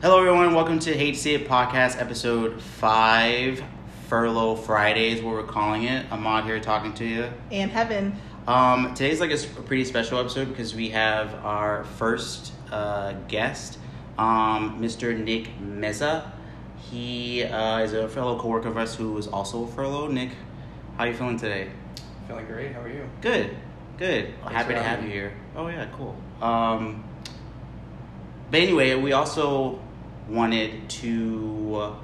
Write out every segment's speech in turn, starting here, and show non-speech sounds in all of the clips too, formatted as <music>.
Hello, everyone. Welcome to Hate to See It podcast, episode five, Furlough Fridays, what we're calling it. Ahmad here talking to you. And heaven. Um, today's like a, s- a pretty special episode because we have our first uh, guest, um, Mr. Nick Meza. He uh, is a fellow coworker of us who is also furloughed. Nick, how are you feeling today? Feeling great. How are you? Good, good. Happy for to have having you me. here. Oh yeah, cool. Um, but anyway, we also wanted to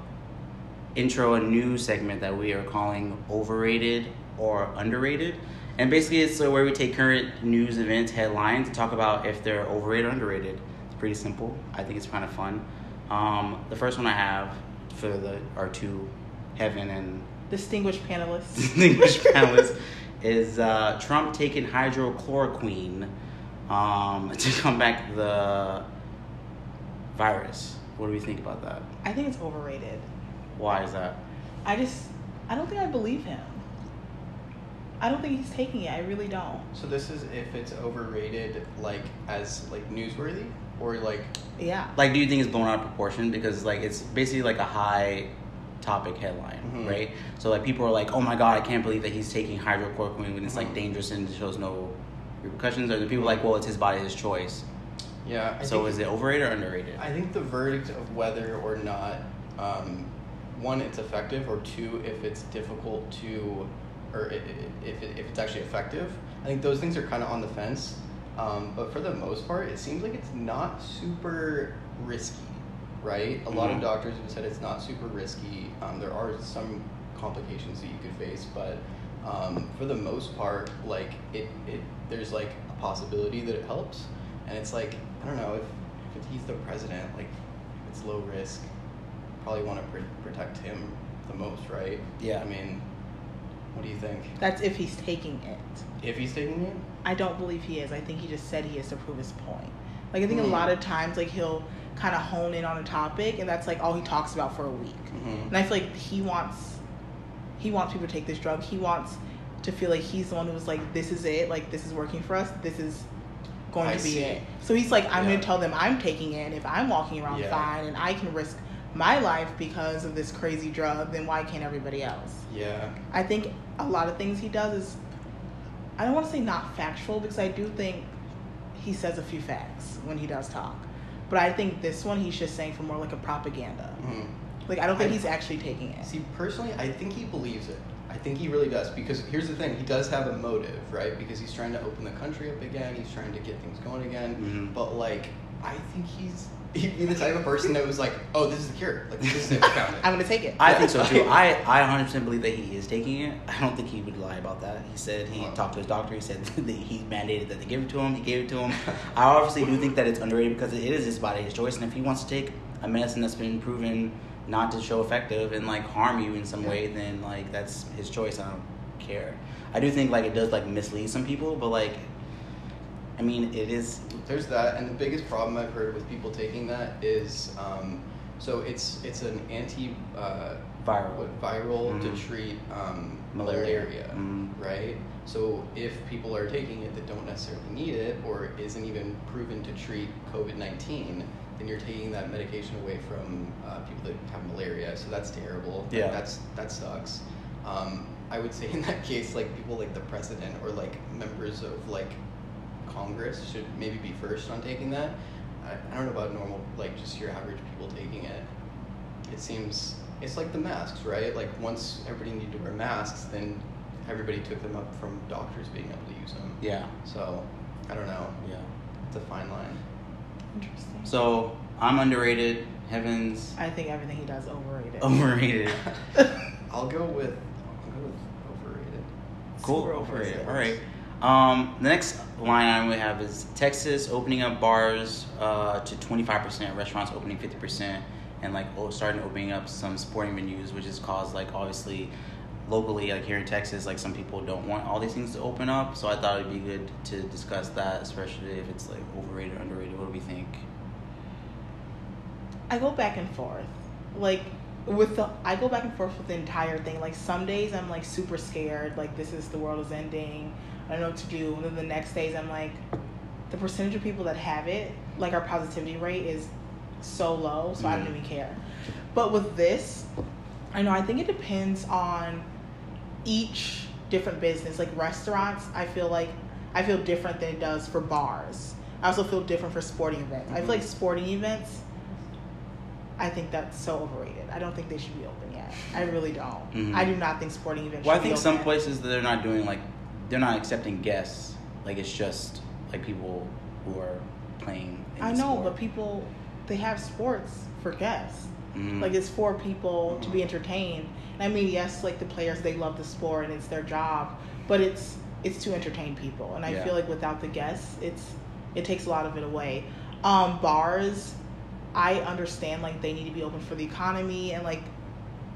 intro a new segment that we are calling "Overrated or Underrated," and basically it's where we take current news events headlines and talk about if they're overrated or underrated. It's pretty simple. I think it's kind of fun. Um, the first one I have for the our two, Heaven and Distinguished panelists. <laughs> distinguished panelist is uh, Trump taking hydrochloroquine um, <laughs> to combat the virus. What do we think about that? I think it's overrated. Why is that? I just, I don't think I believe him. I don't think he's taking it. I really don't. So this is if it's overrated, like as like newsworthy, or like Yeah. Like, do you think it's blown out of proportion? Because like it's basically like a high topic headline, Mhm. right? So like people are like, "Oh my god, I can't believe that he's taking hydrochloroquine when it's like Mhm. dangerous and shows no repercussions." Or the people like, "Well, it's his body, his choice." Yeah. I so is it overrated or underrated? I think the verdict of whether or not, um, one, it's effective, or two, if it's difficult to, or if it, if it's actually effective. I think those things are kind of on the fence. Um, but for the most part, it seems like it's not super risky, right? A lot Mhm. of doctors have said it's not super risky. Um, there are some complications that you could face, but um, for the most part, like it, it, there's like a possibility that it helps, and it's like I don't know if, if it, he's the president, like if it's low risk, probably want to pr- protect him the most, right? Yeah. I mean, what do you think? That's if he's taking it. If he's taking it, I don't believe he is. I think he just said he is to prove his point. Like I think Hmm. a lot of times, like he'll kind of hone in on a topic, and that's like all he talks about for a week. Mhm. And I feel like he wants, he wants people to take this drug. He wants to feel like he's the one who's like, this is it. Like this is working for us. This is going I to be see. it. So he's like, I'm Yeah. going to tell them I'm taking it. And if I'm walking around Yeah. fine and I can risk my life because of this crazy drug, then why can't everybody else? yeah, I think a lot of things he does is, I don't want to say not factual because I do think he says a few facts when he does talk. But I think this one he's just saying for more like a propaganda. Mhm. Like I don't think I- he's actually taking it. See, personally, I think he believes it. I think he really does because here's the thing: he does have a motive, right? Because he's trying to open the country up again. He's trying to get things going again. Mhm. But like, I think he's <laughs> he'd be the type of person that was like, "Oh, this is the cure. Like, this is it. We found it." I'm gonna take it. I Yeah. think so too. <laughs> I, I 100% believe that he is taking it. I don't think he would lie about that. He said he Wow. talked to his doctor. He said <laughs> that he mandated that they give it to him. He gave it to him. I obviously do think that it's underrated because it is his body, his choice. And if he wants to take a medicine that's been proven not to show effective and like harm you in some Yeah. way, then like that's his choice. I don't care. I do think like it does like mislead some people, but like, I mean, it is. There's that, and the biggest problem I've heard with people taking that is, um, so it's it's an anti uh, Viral. viral Mhm. to treat um, Malaria. malaria, Mhm. right? So if people are taking it that don't necessarily need it, or isn't even proven to treat COVID nineteen, then you're taking that medication away from uh, people that have malaria. So that's terrible. Like, Yeah. that's that sucks. Um, I would say in that case, like people like the president or like members of like Congress should maybe be first on taking that. I, I don't know about normal, like just your average people taking it. It seems it's like the masks, right? Like once everybody needed to wear masks, then everybody took them up from doctors being able to use them. Yeah. So I don't know. Yeah. It's a fine line. Interesting. So I'm underrated. Heavens I think everything he does overrated. overrated. <laughs> I'll go with I'll go with overrated. Cool. Super Overrated. overrated. All right. Um, the next line item we have is Texas opening up bars uh, to 25%, restaurants opening 50%, and like oh, starting opening up some sporting venues, which has caused like obviously locally, like here in Texas, like some people don't want all these things to open up. So I thought it'd be good to discuss that, especially if it's like overrated, underrated. What do we think? I go back and forth. Like with the I go back and forth with the entire thing. Like some days I'm like super scared, like this is the world is ending. I don't know what to do. And then the next days I'm like the percentage of people that have it, like our positivity rate is so low, so I Mhm. don't even care. But with this, I know I think it depends on each different business. Like restaurants, I feel like I feel different than it does for bars. I also feel different for sporting events. I feel like sporting events. I think that's so overrated. I don't think they should be open yet. I really don't. Mhm. I do not think sporting events. Well, I think some places that they're not doing like they're not accepting guests. Like it's just like people who are playing. In I know, sport. but people they have sports for guests. Mhm. Like it's for people to be entertained. And I mean, yes, like the players they love the sport and it's their job, but it's it's to entertain people. And I Yeah. feel like without the guests, it's it takes a lot of it away. Um, bars, I understand like they need to be open for the economy and like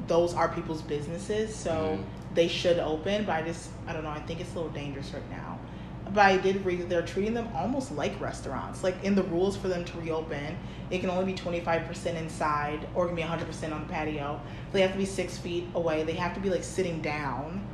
those are people's businesses, so Mhm. they should open. But I just I don't know. I think it's a little dangerous right now. But I did read that they're treating them almost like restaurants. Like in the rules for them to reopen, it can only be 25% inside or it can be 100% on the patio. They have to be six feet away. They have to be like sitting down.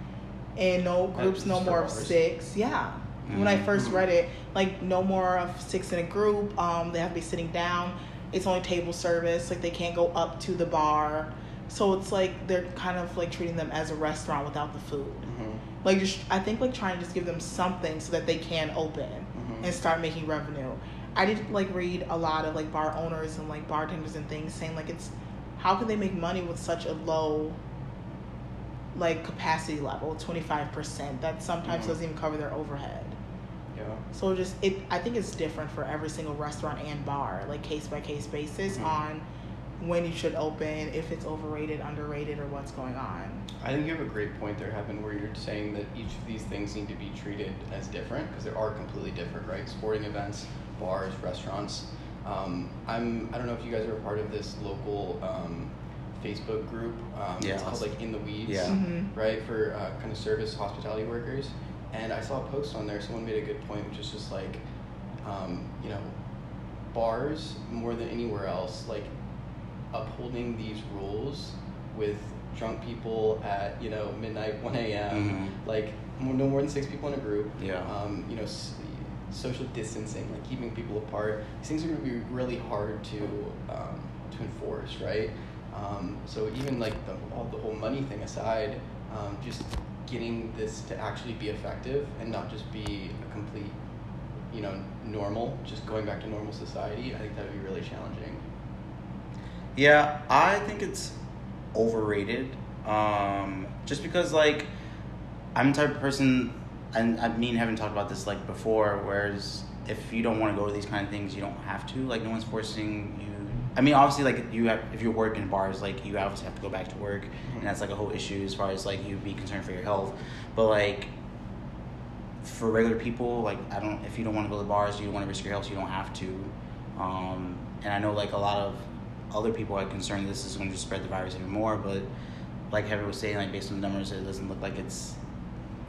And no groups, no more of six. Yeah. When I first read it, like no more of six in a group. Um, they have to be sitting down. It's only table service. Like they can't go up to the bar. So it's like they're kind of like treating them as a restaurant without the food. Like just I think like trying to just give them something so that they can open Mhm. and start making revenue. I did like read a lot of like bar owners and like bartenders and things saying like it's how can they make money with such a low like capacity level, twenty five percent that sometimes Mhm. doesn't even cover their overhead. Yeah. So just it I think it's different for every single restaurant and bar, like case by case basis Mhm. on when you should open, if it's overrated, underrated, or what's going on. I think you have a great point there, Heaven, where you're saying that each of these things need to be treated as different because they are completely different, right? Sporting events, bars, restaurants. Um, I'm. I don't know if you guys are a part of this local um, Facebook group. Um, Yeah. It's called like In the Weeds. Yeah. Mhm. Right for uh, kind of service hospitality workers, and I saw a post on there. Someone made a good point, which is just like, um, you know, bars more than anywhere else, like upholding these rules with drunk people at you know midnight, one a.m. Mhm. Like no more than six people in a group. Yeah. Um, you know, s- social distancing, like keeping people apart. These things are going to be really hard to um, to enforce, right? Um, so even like the all the whole money thing aside, um, just getting this to actually be effective and not just be a complete, you know, normal, just going back to normal society. I think that would be really challenging. Yeah, I think it's overrated. Um, just because like I'm the type of person, and I mean haven't talked about this like before. Whereas if you don't want to go to these kind of things, you don't have to. Like no one's forcing you. I mean, obviously, like you have if you work in bars, like you obviously have to go back to work, and that's like a whole issue as far as like you be concerned for your health. But like for regular people, like I don't. If you don't want to go to bars, you don't want to risk your health. You don't have to. Um, and I know like a lot of other people are concerned this is going to spread the virus even more. But like Heather was saying, like based on the numbers, it doesn't look like it's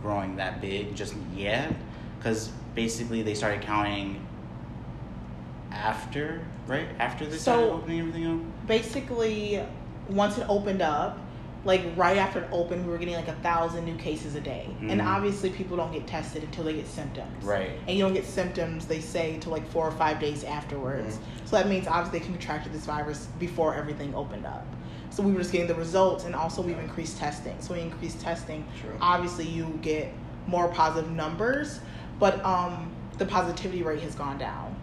growing that big just yet. Because basically they started counting after, right? After they started So- opening everything up. basically once it opened up like right after it opened we were getting like a thousand new cases a day and Mhm. obviously people don't get tested until they get symptoms Right. and you don't get symptoms they say until like four or five days afterwards Mhm. so that means obviously they contracted this virus before everything opened up so we were just getting the results and also we've increased testing so we increased testing True. obviously you get more positive numbers but um, the positivity rate has gone down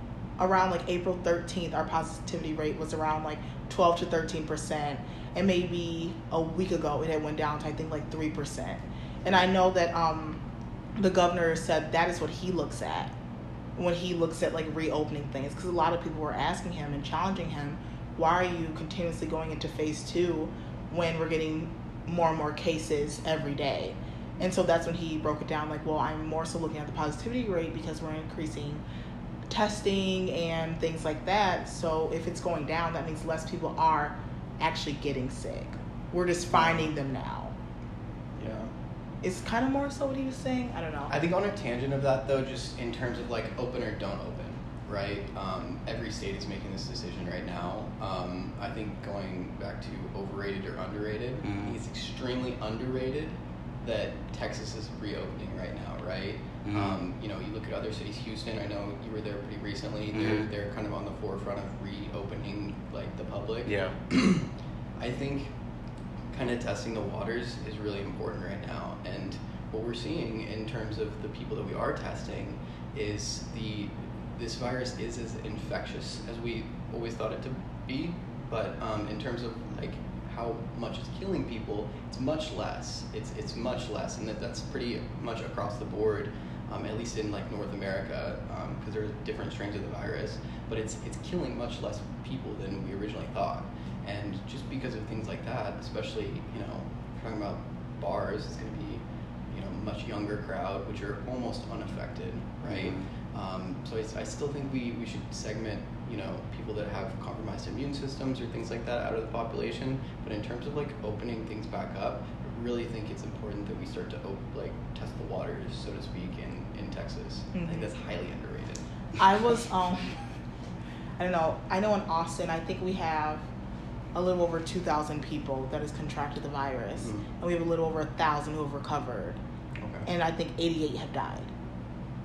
around like april 13th our positivity rate was around like 12 to 13 percent and maybe a week ago it had went down to i think like 3 percent. And i know that um, the governor said that is what he looks at when he looks at like reopening things because a lot of people were asking him and challenging him why are you continuously going into phase two when we're getting more and more cases every day? And so that's when he broke it down like well i'm more so looking at the positivity rate because we're increasing testing and things like that. So if it's going down that means less people are actually getting sick we're just finding them now Yeah. it's kind of more so what he was saying i don't know I think on a tangent of that though, just in terms of like open or don't open, right? Um, every state is making this decision right now. Um, I think going back to overrated or underrated, I Mhm. it's extremely underrated that Texas is reopening right now, right? Mhm. Um, you know, you look at other cities. Houston, I know you were there pretty recently. Mhm. They're they're kind of on the forefront of reopening like the public. Yeah. <clears throat> I think kind of testing the waters is really important right now. And what we're seeing in terms of the people that we are testing is the this virus is as infectious as we always thought it to be, but um, in terms of like how much it's killing people, it's much less. It's it's much less, and that, that's pretty much across the board, um, at least in like North America, because there's different strains of the virus. But it's it's killing much less people than we originally thought, and just because of things like that, especially you know talking about bars, it's going to be you know much younger crowd, which are almost unaffected, right? Mhm. Um, so I, I still think we, we should segment, you know, people that have compromised immune systems or things like that out of the population. But in terms of like opening things back up, I really think it's important that we start to op- like test the waters, so to speak, in, Texas. I Mhm. think that's highly underrated. I <laughs> was um I don't know. I know in Austin, I think we have a little over 2,000 people that has contracted the virus, Mhm. and we have a little over a thousand who have recovered, Okay. and I think 88 have died.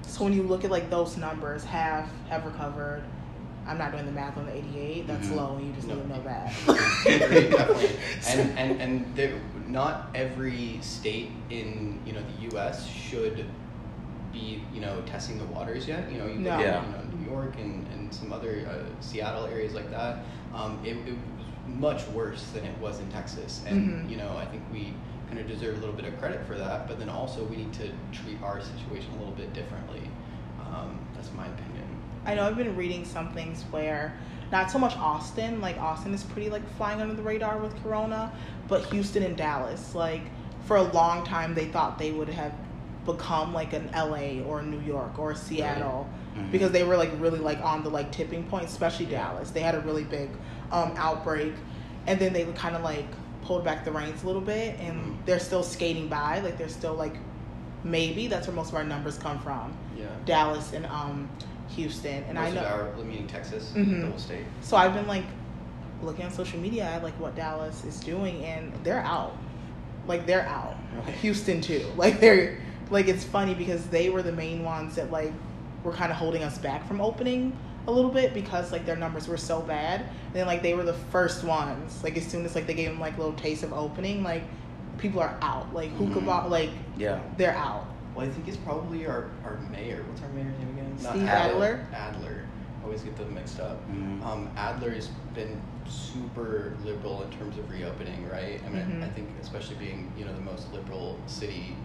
So when you look at like those numbers, half have recovered. I'm not doing the math on the 88. That's Mhm. low, and you just No. need to know that. <laughs> Definitely. <laughs> And and and there, not every state in you know the U.S. should be you know testing the waters yet. You know, you look No. Yeah. you know New York and, and some other uh, Seattle areas like that. Um, it, it was much worse than it was in Texas, and Mhm. you know I think we kind of deserve a little bit of credit for that. But then also we need to treat our situation a little bit differently. Um, that's my opinion. I know I've been reading some things where not so much Austin, like Austin is pretty like flying under the radar with Corona, but Houston and Dallas, like for a long time they thought they would have become like an LA or New York or Seattle Mhm. because they were like really like on the like tipping point, especially Yeah. Dallas. They had a really big um, outbreak, and then they kind of like pulled back the reins a little bit, and Mhm. they're still skating by. Like they're still like maybe that's where most of our numbers come from, Yeah. Dallas and um, Houston. And I Most know of our meaning Texas, Mhm. the whole state. so I've been like looking on social media at like what Dallas is doing, and they're out. Like they're out. Houston too. Like they're like it's funny because they were the main ones that like were kind of holding us back from opening a little bit because like their numbers were so bad. And then like they were the first ones. Like as soon as like they gave them like little taste of opening, like people are out. Like hookah Mhm. bar, like Yeah. they're out. Well, I think it's probably our, our mayor. What's our mayor's name again? Steve Adler? Adler. I always get them mixed up. Mhm. Um, Adler has been super liberal in terms of reopening, right? I mean, Mhm. I think especially being you know the most liberal city,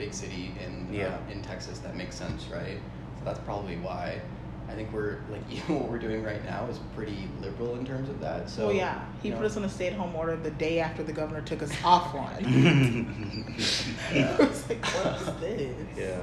big city in Yeah. uh, in Texas, that makes sense, right? So that's probably why. I think we're like <laughs> even what we're doing right now is pretty liberal in terms of that. So well, yeah, he you put know, us on a stay-at-home order the day after the governor took us <laughs> off one. yeah. <laughs> I was like, what is this? Yeah.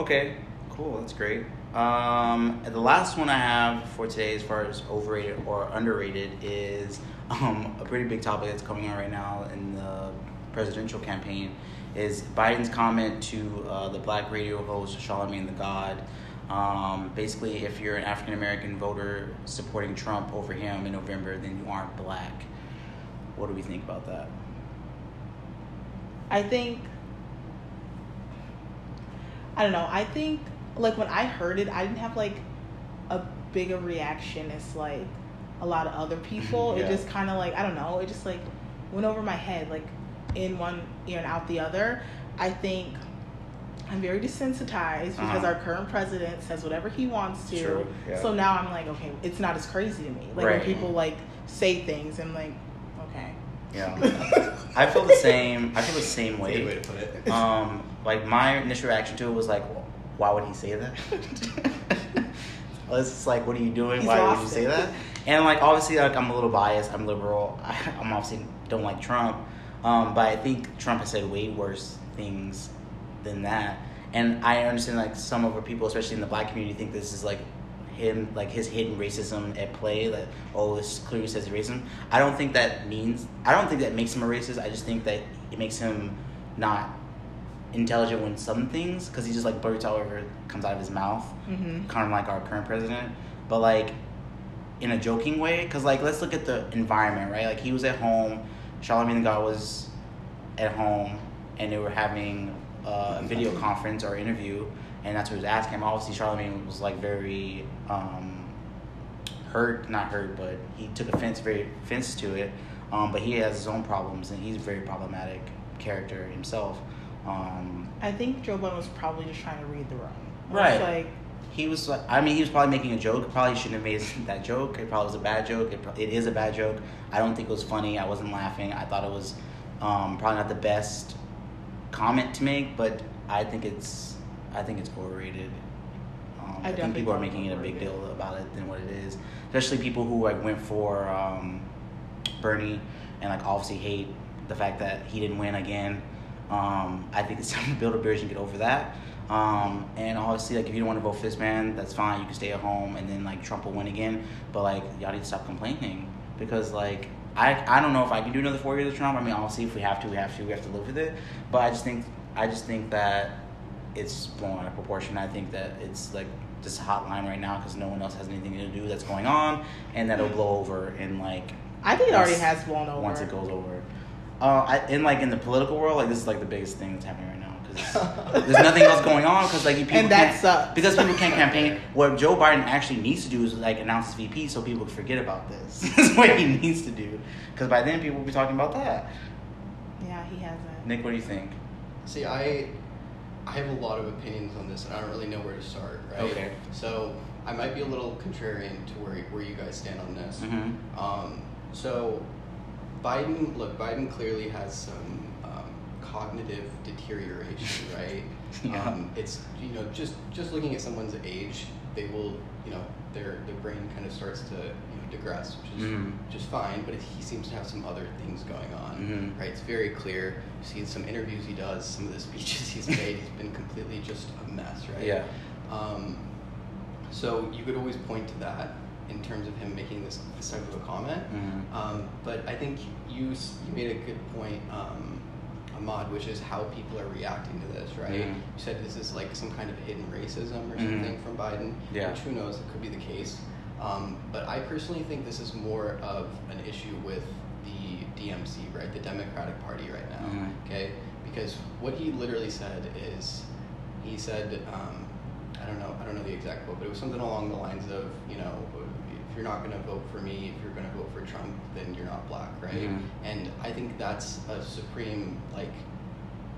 Okay. Cool. That's great. Um, and the last one I have for today, as far as overrated or underrated, is um, a pretty big topic that's coming on right now in the presidential campaign. Is Biden's comment to uh, the black radio host Charlamagne the God. Um, basically, if you're an African American voter supporting Trump over him in November, then you aren't black. What do we think about that? I think I don't know. I think like when I heard it, I didn't have like a bigger reaction as like a lot of other <laughs> people. Yeah. It just kind of like I don't know. It just like went over my head like in one ear and out the other. I think I'm very desensitized because Uh-huh. our current president says whatever he wants to. True, yeah. So now I'm like, okay, it's not as crazy to me. Like Right. when people like say things, I'm like, okay. Yeah. <laughs> I feel the same. I feel the same That's a good way. way to put it. Um, like my initial reaction to it was like, why would he say that? Well, it's just like, what are you doing? He's why would you say it. that? And like, obviously, like I'm a little biased. I'm liberal. I, <laughs> I'm obviously don't like Trump, um, but I think Trump has said way worse things than that. And I understand like some of our people, especially in the black community, think this is like him, like his hidden racism at play. like oh, this clearly says racism. I don't think that means. I don't think that makes him a racist. I just think that it makes him not intelligent when some things because he just like blurts out whatever comes out of his mouth Mm-hmm. kind of like our current president, but like in a joking way. Because like let's look at the environment, right? Like he was at home, Charlamagne the God was at home, and they were having a video conference or interview, and that's what he was asking him. Obviously, Charlamagne was like very um, hurt, not hurt, but he took offense, very offense to it. Um, but he has his own problems, and he's a very problematic character himself. Um, I think Joe Biden was probably just trying to read the room. Right. Like, he was like, I mean, he was probably making a joke. Probably shouldn't have made <laughs> that joke. It probably was a bad joke. It, it is a bad joke. I don't think it was funny. I wasn't laughing. I thought it was um, probably not the best comment to make, but I think it's I think it's overrated. Um, I I, think people are thought it was making it a big deal about it than what it is. Especially people who like went for um, Bernie and like obviously hate the fact that he didn't win again. Um, I think it's time to build a bridge and get over that. Um, and obviously, like if you don't want to vote for this man, that's fine. You can stay at home, and then like Trump will win again. But like y'all need to stop complaining because like I I don't know if I can do another four years of Trump. I mean, obviously, if we have to, we have to. We have to live with it. But I just think I just think that it's blown out of proportion. I think that it's like just a hot line right now because no one else has anything to do that's going on, and that'll blow over in like I think it already has blown over. once it goes over. Uh, I, in like in the political world, like this is like the biggest thing that's happening right there's nothing else going on because like you people And that can't- sucks. because people can't campaign. What Joe Biden actually needs to do is like announce his VP so people forget about this. <laughs> That's what he needs to do because by then people will be talking about that. Yeah, he hasn't. Nick, what do you think? See, I I have a lot of opinions on this, and I don't really know where to start. Right. Okay. So I might be a little contrarian to where where you guys stand on this. Mm-hmm. Um, so Biden, look, Biden clearly has some cognitive deterioration, <laughs> right? Yeah. Um, it's you know just just looking at someone's age, they will you know their their brain kind of starts to you know digress, which is Mhm. just fine. But it, he seems to have some other things going on, Mhm. right? It's very clear. You see some interviews he does, some of the speeches <laughs> he's made, he's been completely just a mess, right? Yeah. Um, so you could always point to that in terms of him making this, this type of a comment. Mhm. Um, but I think you you made a good point, um, Ahmad, which is how people are reacting to this, right? Mhm. You said this is like some kind of hidden racism or Mhm. something from Biden, Yeah. which who knows, it could be the case. Um, but I personally think this is more of an issue with the DNC, right? The Democratic Party right now, Mhm. okay? Because what he literally said is, he said, um, I don't know, I don't know the exact quote, but it was something along the lines of, you know, you're not going to vote for me, if you're going to vote for Trump, then you're not black, right? And I think that's a supreme like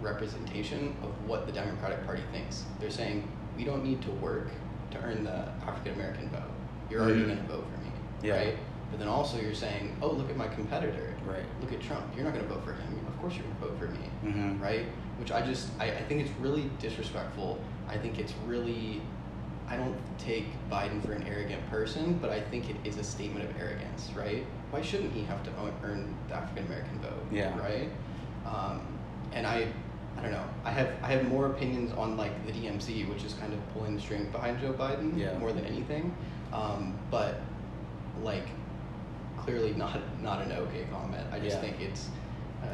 representation of what the Democratic Party thinks. They're saying we don't need to work to earn the African American vote. You're already Mhm. going to vote for me, Yeah. right? But then also you're saying, oh, look at my competitor. Right. Look at Trump. You're not going to vote for him. Of course you're going to vote for me Mhm. right? Which I just I, I think it's really disrespectful. I think it's really I don't take Biden for an arrogant person, but I think it is a statement of arrogance, right? Why shouldn't he have to own, earn the African American vote? Yeah. Right. Um, and I I don't know. I have I have more opinions on like the DNC, which is kind of pulling the string behind Joe Biden Yeah. more than anything. Um, but like clearly not not an okay comment. I just Yeah. think it's. Uh,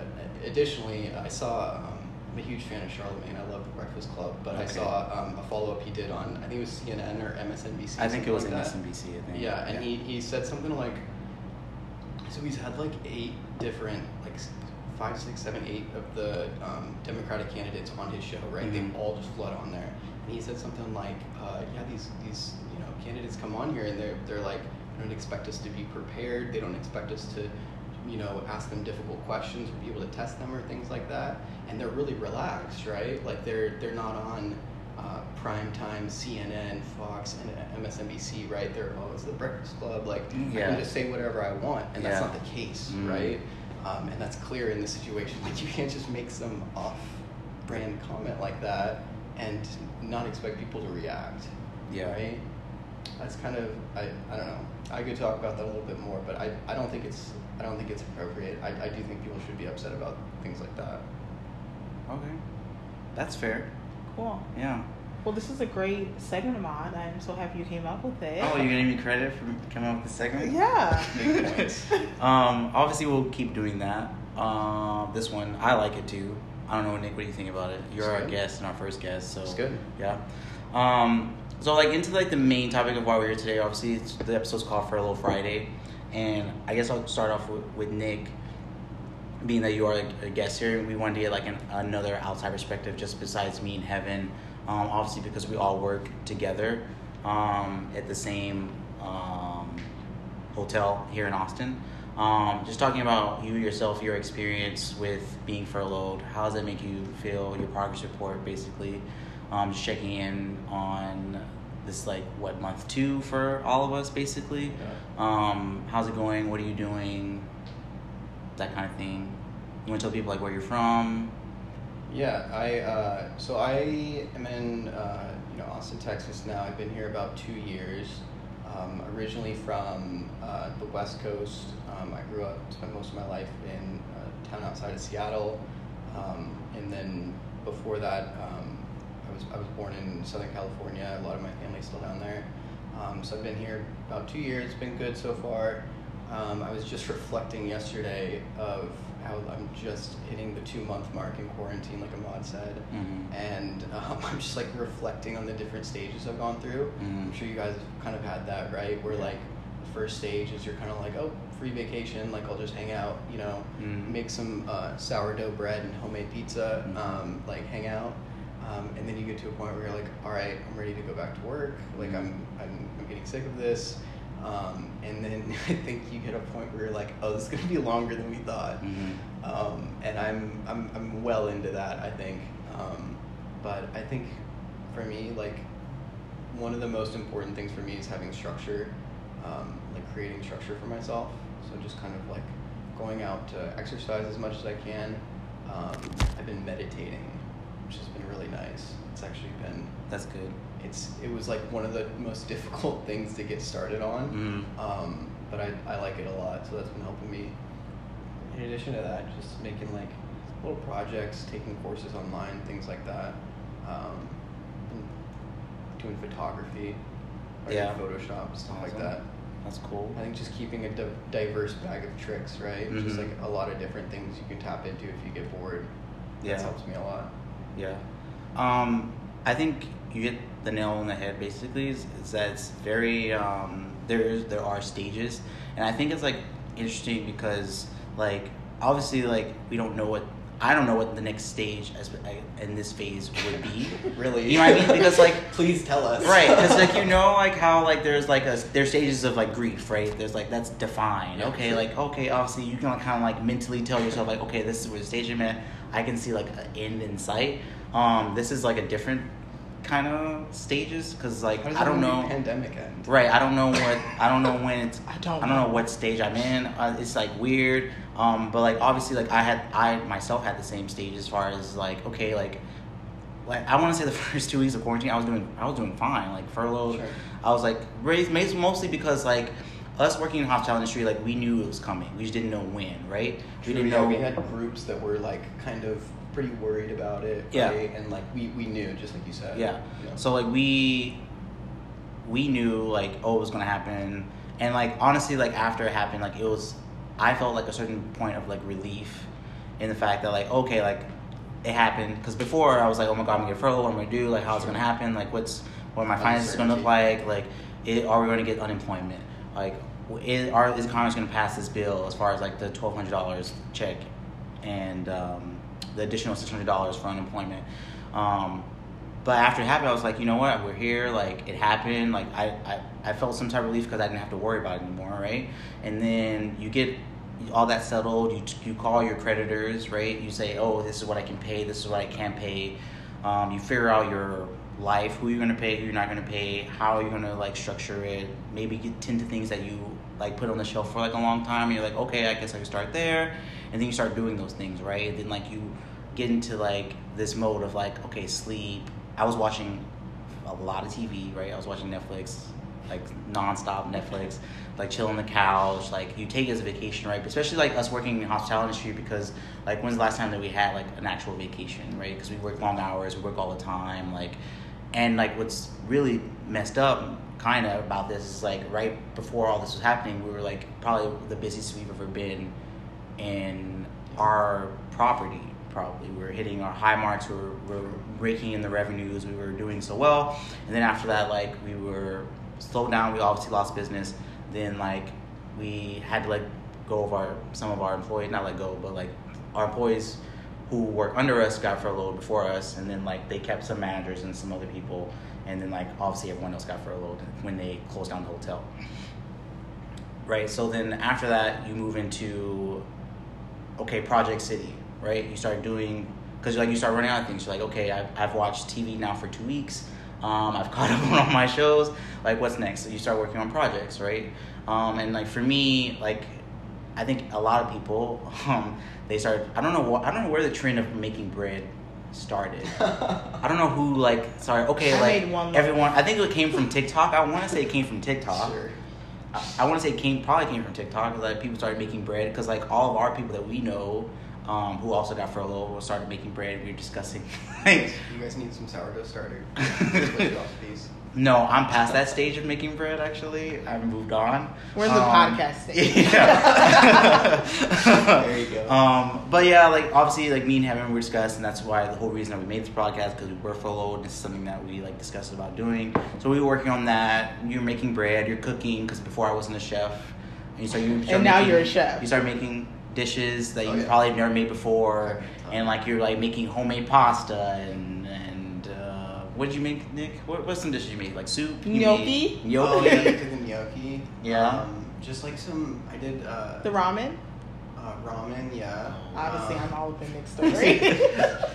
additionally, I saw. Um, I'm a huge fan of Charlamagne. I love the Breakfast Club, but I saw um, a follow up he did on I think it was CNN or MSNBC. I think it was like. MSNBC. I think. Yeah, and he, he said something like, so he's had like eight different, like five, six, seven, eight of the um, Democratic candidates on his show, right? Mhm. They all just flood on there, and he said something like, uh, yeah, these these you know candidates come on here and they're they're like, they don't expect us to be prepared. They don't expect us to, you know, ask them difficult questions or be able to test them or things like that. And they're really relaxed, right? Like they're they're not on uh, primetime CNN, Fox, and MSNBC, right? They're oh, it's the Breakfast Club. Like I can just say whatever I want, and that's Yeah. not the case, Mm. right? Um, and that's clear in the situation. <laughs> Like you can't just make some off-brand comment like that and not expect people to react. Yeah. Right. That's kind of I, I don't know. I could talk about that a little bit more, but I, I don't think it's I don't think it's appropriate. I, I do think people should be upset about things like that. Okay. That's fair. Cool. Yeah. Well, this is a great segment, of mine. I'm so happy you came up with it. Oh, you're gonna give me credit for coming up with the segment? Yeah. <laughs> Um, obviously we'll keep doing that. Um, this one I like it too. I don't know, Nick. What do you think about it? You're It's our good. guest and our first guest, so It's good. Yeah. Um, so like into like the main topic of why we're here today. Obviously, it's, the episode's called Furlough Friday, and I guess I'll start off with, with Nick. being that you are a guest here, we wanted to get like an, another outside perspective, just besides me and Heaven. Um, obviously, because we all work together um, at the same um, hotel here in Austin. Um, just talking about you yourself, your experience with being furloughed. How does that make you feel? Your progress report, basically. Um, just checking in on this like what month two for all of us, basically. Um, how's it going? What are you doing? That kind of thing. You want to tell people like where you're from? Yeah, I uh, so I am in uh, you know Austin, Texas now. I've been here about two years. Um, originally from uh, the West Coast. Um, I grew up, spent most of my life in a town outside of Seattle, um, and then before that, um, was I was born in Southern California. A lot of my family's still down there. Um, so I've been here about two years. It's been good so far. Um, I was just reflecting yesterday of how I'm just hitting the two month mark in quarantine, like Ahmad said, Mhm. and um, <laughs> I'm just like reflecting on the different stages I've gone through. Mhm. I'm sure you guys have kind of had that, right? Where like the first stage is you're kind of like, oh, free vacation, like I'll just hang out, you know, Mhm. make some uh, sourdough bread and homemade pizza, Mhm. um, like hang out. Um, and then you get to a point where you're like, all right, I'm ready to go back to work. Like Mhm. I'm, I'm, I'm getting sick of this. Um, and then <laughs> I think you hit a point where you're like, oh, this is gonna be longer than we thought. Mhm. Um, and I'm, I'm, I'm well into that, I think. Um, but I think for me, like, one of the most important things for me is having structure, um, like creating structure for myself. So just kind of like going out to exercise as much as I can. Um, I've been meditating, which has been really nice. It's actually been, That's good. it's, it was like one of the most <laughs> difficult things to get started on. Mhm. Um, but I, I like it a lot, so that's been helping me. In addition to that, just making like little projects, taking courses online, things like that. Um, doing photography, Yeah. Photoshop, stuff like that. That's cool. I think just keeping a di- diverse bag of tricks, right? Just Mhm. like a lot of different things you can tap into if you get bored. Yeah. That helps me a lot. Yeah. Um, I think you hit the nail on the head. Basically, is, is that it's very um, there there are stages, and I think it's like interesting because like obviously like we don't know what I don't know what the next stage as in this phase would be. <laughs> Really? You know what I mean? Because like <laughs> please tell us. right because like you <laughs> know like how like there's like a there's stages of like grief right there's like that's defined okay like okay obviously you can like, kind of like mentally tell yourself like okay this is where the stage i'm at i can see like an end in sight um this is like a different kind of stages because like i don't know Pandemic end. right i don't know what i don't know when it's <laughs> I don't i don't know what stage i'm in uh, it's like weird um but like obviously like i had i myself had the same stage as far as like okay like like I want to say the <laughs> first two weeks of quarantine, I was doing I was doing fine. Like furloughed, Sure. I was like raised mostly because like us working in the hospitality industry, like we knew it was coming. We just didn't know when, right? True, we didn't yeah, know. we had groups that were like kind of pretty worried about it. Yeah. Right? And like we, we knew, just like you said. Yeah. Know? So like we we knew like oh it was gonna happen, and like honestly like after it happened like it was I felt like a certain point of like relief in the fact that like okay like it happened because before I was like oh my god I'm gonna get furloughed what am I gonna do like how's it gonna happen like what's what are my finances gonna look like like it, are we gonna get unemployment like is, are, is Congress gonna pass this bill as far as like the twelve hundred dollars check and um, the additional six hundred dollars for unemployment. Um, but after it happened, I was like, you know what? We're here. Like it happened. Like I, I, I felt some type of relief because I didn't have to worry about it anymore, right? And then you get all that settled. You you call your creditors, right? You say, oh, this is what I can pay. This is what I can't pay. Um, you figure out your life, who you're gonna pay, who you're not gonna pay, how you're gonna like structure it. Maybe get tend to things that you like put on the shelf for like a long time. And you're like, okay, I guess I can start there, and then you start doing those things, right? And then like you get into like this mode of like, okay, sleep. I was watching a lot of TV, right? I was watching Netflix, like nonstop Netflix, like chill on the couch. Like you take it as a vacation, right? But especially like us working in the hospitality industry because like when's the last time that we had like an actual vacation, right? Because we work long hours, we work all the time, like, and like what's really messed up kind of about this is like right before all this was happening, we were like probably the busiest we've ever been in our property probably. We were hitting our high marks we were, we were raking in the revenues we were doing so well. And then after that like we were slowed down we obviously lost business. Then like we had to like go of our some of our employees not let go but like our employees who work under us got furloughed before us, and then like they kept some managers and some other people, and then like obviously everyone else got furloughed when they closed down the hotel. Right. So then after that, you move into okay, Project City. Right. You start doing because like you start running out of things. You're like, okay, I've, I've watched TV now for two weeks. Um, I've <laughs> caught up on all my shows. Like, what's next? So you start working on projects, right? Um, and like for me, like I think a lot of people, <laughs> um, they start. I don't know what. I don't know where the trend of making bread started. <laughs> I don't know who like. Sorry. Okay, I like one everyone. I think it came from TikTok. I want to say it came from TikTok. Sure. I, I want to say it came probably came from TikTok. Like people started making bread because like all of our people that we know. Um, who also got furloughed started making bread. We were discussing <laughs> like You guys need some sourdough starter. Switch it off these. No, I'm past that stage of making bread. Actually, I've moved on. We're in the Um, podcast <laughs> stage. Yeah. There you go. <laughs> Um, but yeah, like obviously, like me and Heaven we discussed, and that's why the whole reason that we made this podcast because we were furloughed. And this is something that we like discussed about doing. So we were working on that. You're making bread. You're cooking because before I wasn't a chef. And, you start, you start And now making- you're a chef. You start making dishes that Oh, you yeah. probably have never made before, and like you're like making homemade pasta and and uh, what did you make, Nick? What what's some dishes you made? Like soup? You Gnocchi? made- Oh, Gnocchi. yeah, I did the gnocchi. Yeah. Um, just like some, I did uh, the ramen. uh, ramen. Yeah. Obviously, Um, I'm all up in Nick's <laughs> story.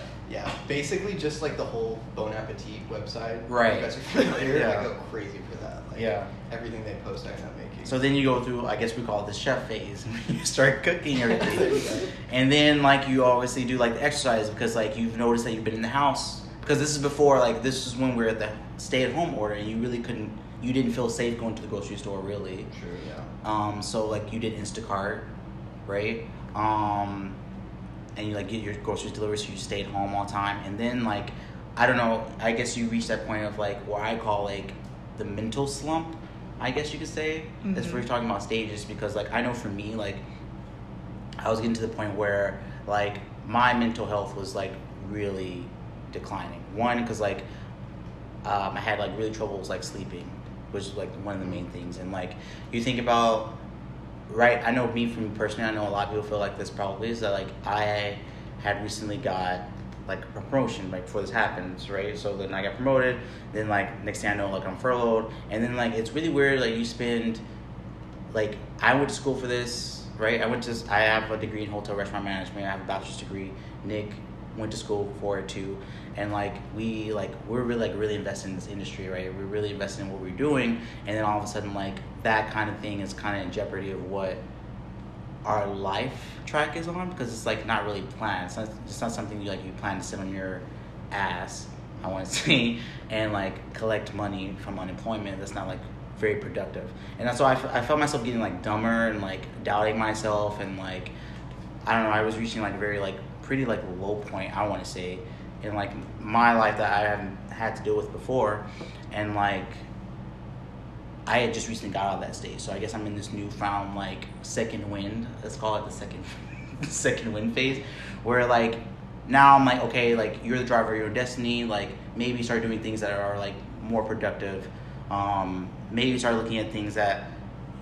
<laughs> Yeah, basically just like the whole Bon Appetit website. Right. You guys are familiar. <laughs> Yeah. I go crazy for that. Like, Yeah. Everything they post, I end up making. So then you go through, I guess we call it the chef phase. <laughs> And you start cooking everything, and then like you obviously do like the exercise because like you've noticed that you've been in the house because this is before like this is when we're at the stay-at-home order and you really couldn't, you didn't feel safe going to the grocery store really. True. Yeah. Um, so like you did Instacart, right? Um, and you like get your groceries delivered, so you stayed home all the time. And then like, I don't know. I guess you reach that point of like what I call like the mental slump. I guess you could say Mhm. where you're talking about stages because like I know for me like I was getting to the point where like my mental health was like really declining. One because like um, I had like really troubles like sleeping, which is like one of the main things. And like you think about, right? I know me from me personally. I know a lot of people feel like this probably is that like I had recently got like a promotion like before this happens, right? So then I got promoted. Then like next thing I know, like I'm furloughed, and then like it's really weird. Like you spend like I went to school for this, right? I went to I have a degree in hotel restaurant management. I have a bachelor's degree. Nick went to school for it too, and like we like we're really like really invested in this industry, right? We're really invested in what we're doing, and then all of a sudden like that kind of thing is kind of in jeopardy of what our life track is on because it's like not really planned. It's not, it's not something you like you plan to sit on your ass. I want to <laughs> say and like collect money from unemployment. That's not like very productive. And that's why I, f- I felt myself getting like dumber and like doubting myself and like I don't know. I was reaching like very like pretty like low point. I want to say in like my life that I haven't had to deal with before, and like I had just recently got out of that stage. So I guess I'm in this newfound like second wind. Let's call it the second <laughs> the second wind phase, where like now I'm like okay, like you're the driver of your destiny. Like maybe start doing things that are like more productive. Um, maybe start looking at things that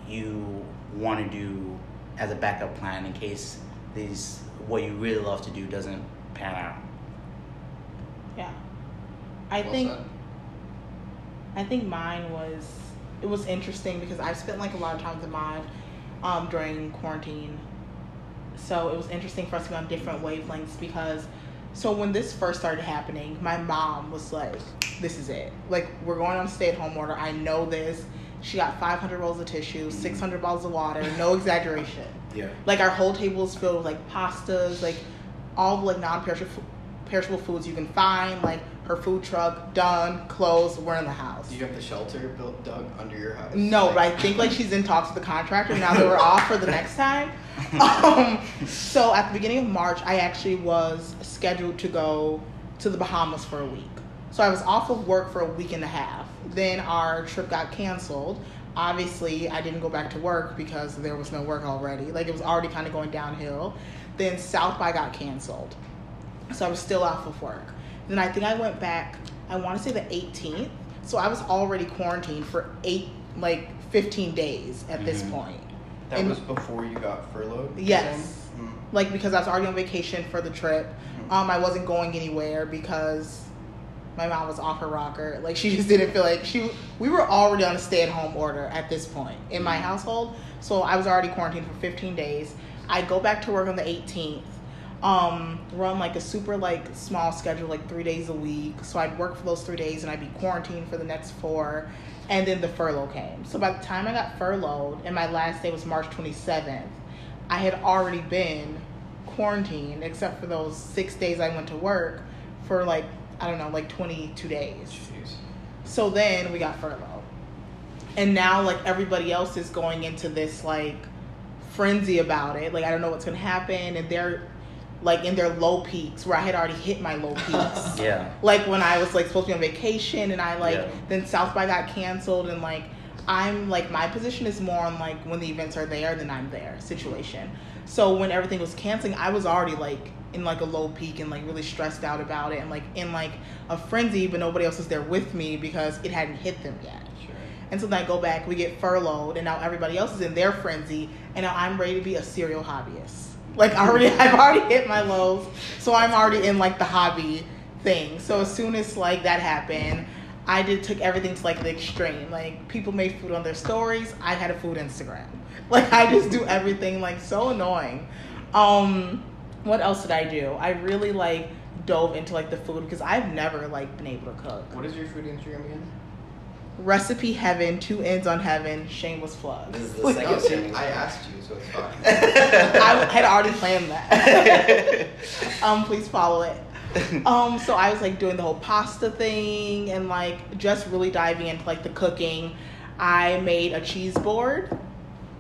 you want to do as a backup plan in case these what you really love to do doesn't pan out. yeah. I Well think said. I think mine was it was interesting because I've spent like a lot of time with mine um, during quarantine. So it was interesting for us to be on different wavelengths because so when this first started happening, my mom was like, This is it. Like we're going on stay at home order. I know this. She got five hundred rolls of tissue, six hundred bottles of water, no <laughs> exaggeration. Yeah. Like our whole table is filled with like pastas, like all the, like non-perishable perishable foods you can find. Like her food truck done, closed. We're in the house. Do you have the shelter built dug under your house? No, but I think like she's in talks with the contractor now that we're <laughs> off for the next time. Um, so at the beginning of March, I actually was scheduled to go to the Bahamas for a week. So I was off of work for a week and a half. Then our trip got canceled. Obviously, I didn't go back to work because there was no work already. Like it was already kind of going downhill. Then South by got canceled. So I was still off of work. Then I think I went back, I want to say the 18th. So I was already quarantined for eight, like 15 days at this Mhm. point. That And- was before you got furloughed. Yes. saying? Mm. like because I was already on vacation for the trip. Mhm. Um, I wasn't going anywhere because my mom was off her rocker. Like she just didn't feel like she. We were already on a stay-at-home order at this point in my household, so I was already quarantined for 15 days. I go back to work on the 18th. Um, run like a super like small schedule, like three days a week. So I'd work for those three days, and I'd be quarantined for the next four. And then the furlough came. So by the time I got furloughed, and my last day was March 27th, I had already been quarantined, except for those six days I went to work for like, I don't know, like 22 days. Jeez. So then we got furloughed. And now, like, everybody else is going into this, like, frenzy about it. Like, I don't know what's going to happen. And they're, like, in their low peaks where I had already hit my low peaks <laughs> Yeah. like when I was like supposed to be on vacation and I like Yeah. then South by got canceled and like I'm like my position is more on like when the events are there then I'm there situation. So when everything was canceling, I was already like in like a low peak and like really stressed out about it and like in like a frenzy, but nobody else was there with me because it hadn't hit them yet. Sure. And so then I go back, we get furloughed, and now everybody else is in their frenzy, and now I'm ready to be a serial hobbyist. Like I already, <laughs> I've already hit my lows, so I'm already in like the hobby thing. So as soon as like that happened, I did took everything to like the extreme. Like people made food on their stories, I had a food Instagram. <laughs> Like I just do everything like so annoying. Um, what else did I do? I really like dove into like the food because I've never like been able to cook. What is your food Instagram again? Recipe Heaven, two ends on heaven, shameless plug. This is the Oh, second see, thing. I asked you, so it's fine. <laughs> I had already planned that. <laughs> um, please follow it. Um, so I was like doing the whole pasta thing and like just really diving into like the cooking. I made a cheese board.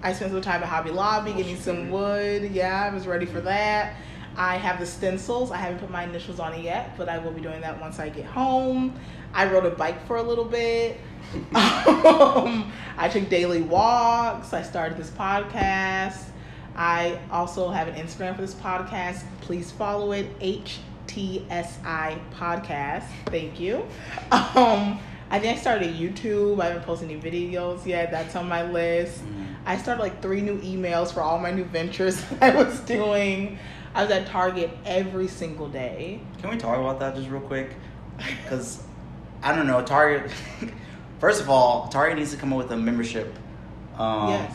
I spent some time at Hobby Lobby getting some wood. Yeah, I was ready for that. I have the stencils. I haven't put my initials on it yet, but I will be doing that once I get home. I rode a bike for a little bit. <laughs> um, I took daily walks. I started this podcast. I also have an Instagram for this podcast. Please follow it, HTSI Podcast. Thank you. Um, I think I started YouTube. I haven't posted any videos yet. That's on my list. Mhm. I started like three new emails for all my new ventures <laughs> I was doing. I was at Target every single day. Can we talk about that just real quick? Because I don't know, Target. <laughs> First of all, Target needs to come up with a membership um, Yes.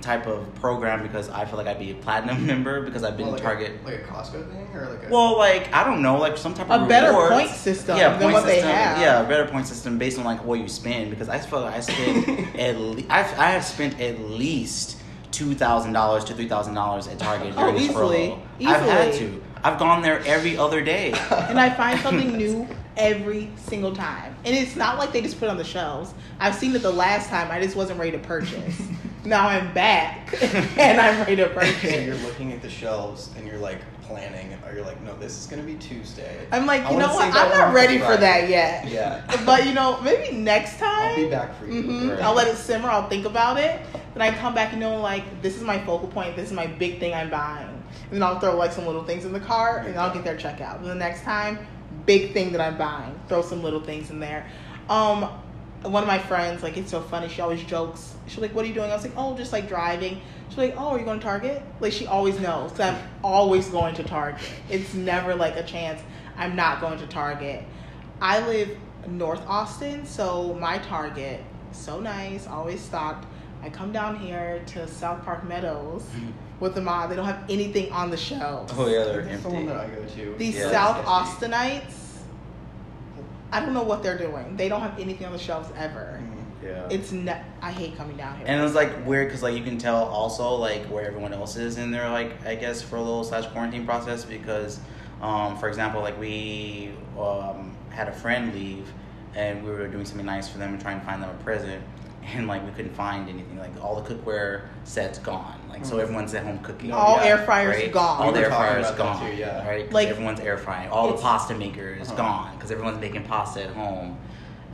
type of program because I feel like I'd be a platinum <laughs> member because I've been Well, to like Target. A, like a Costco thing, or like a. Well, like I don't know, like some type of A of better rewards. point system yeah, than point what they system. have. Yeah, a better point system based on like what you spend because I feel like I spend <laughs> at least I've, I have spent at least two thousand dollars to three thousand dollars at Target Oh, during this easily. I've had to. I've gone there every other day. and I find something new every single time. And it's not like they just put it on the shelves. I've seen it the last time. I just wasn't ready to purchase. <laughs> now I'm back <laughs> and I'm ready to So purchase. you're looking at the shelves and you're like planning, or you're like, no, this is gonna be Tuesday. I'm like, I you know what? I'm not ready for that yet. Yeah. But you know, maybe next time. I'll be back for you. hmm Right. I'll let it simmer. I'll think about it. Then I come back and know like this is my focal point. This is my big thing I'm buying. And then I'll throw like some little things in the cart and I'll get their checkout. And the next time, big thing that I'm buying. Throw some little things in there. Um, one of my friends like it's so funny. She always jokes. She's like, "What are you doing?" I was like, "Oh, just like driving." She's like, "Oh, are you going to Target?" Like she always knows. So I'm always going to Target. It's never like a chance I'm not going to Target. I live North Austin, so my Target so nice, always stocked. I come down here to Southpark Meadows with the mom. They don't have anything on the shelves. Oh yeah, they're That's the empty. one that I go to. These Yeah. South Austinites, I don't know what they're doing. They don't have anything on the shelves ever. Mhm. Yeah. It's ne- I hate coming down here. And it was like weird because like you can tell also like where everyone else is in their like I guess for a little slash quarantine process because, um, for example, like we um, had a friend leave and we were doing something nice for them and trying to find them a present and like we couldn't find anything like all the cookware sets gone like so Mhm. everyone's at home cooking All yeah, air fryers right? gone. all We air fryers gone too, yeah. right Like, everyone's air frying all the pasta makers Uh-huh. gone because everyone's making pasta at home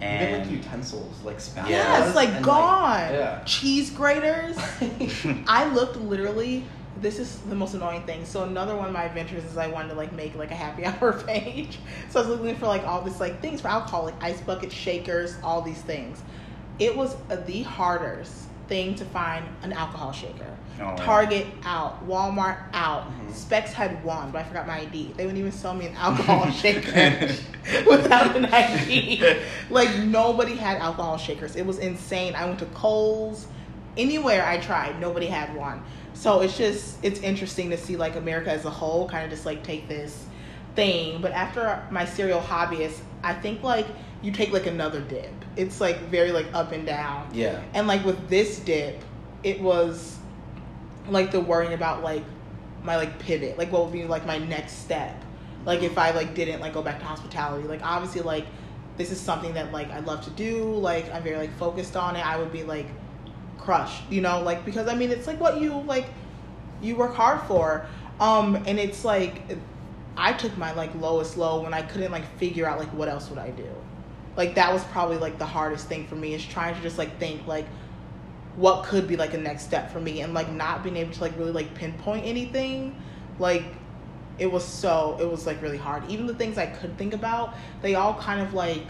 and Even like utensils, like spatulas. Yeah. Yes, like and, gone. yeah. Cheese graters. <laughs> I looked literally. This is the most annoying thing. So another one of my adventures is I wanted to like make like a happy <laughs> hour page. So I was looking for like all this like things for alcohol, like ice bucket shakers, all these things. It was the hardest thing to find an alcohol shaker. Oh. Target out, Walmart out. Mhm. Spec's had one, but I forgot my ID. They wouldn't even sell me an alcohol <laughs> shaker <laughs> without an ID. <laughs> Like nobody had alcohol shakers. It was insane. I went to Kohl's, anywhere I tried, nobody had one. So it's just it's interesting to see like America as a whole kind of just like take this thing. But after my serial hobbyist, I think like you take like another dip. It's like very like up and down. Yeah. And like with this dip, it was like the worrying about like my like pivot, like what would be like my next step. Like if I like didn't like go back to hospitality, like obviously like this is something that like I love to do, like I'm very like focused on it. I would be like crushed, you know, like because I mean it's like what you like you work hard for. Um and it's like I took my like lowest low when I couldn't like figure out like what else would I do. Like that was probably like the hardest thing for me is trying to just like think like what could be like a next step for me and like not being able to like really like pinpoint anything. Like it was so it was like really hard. Even the things i could think about they all kind of like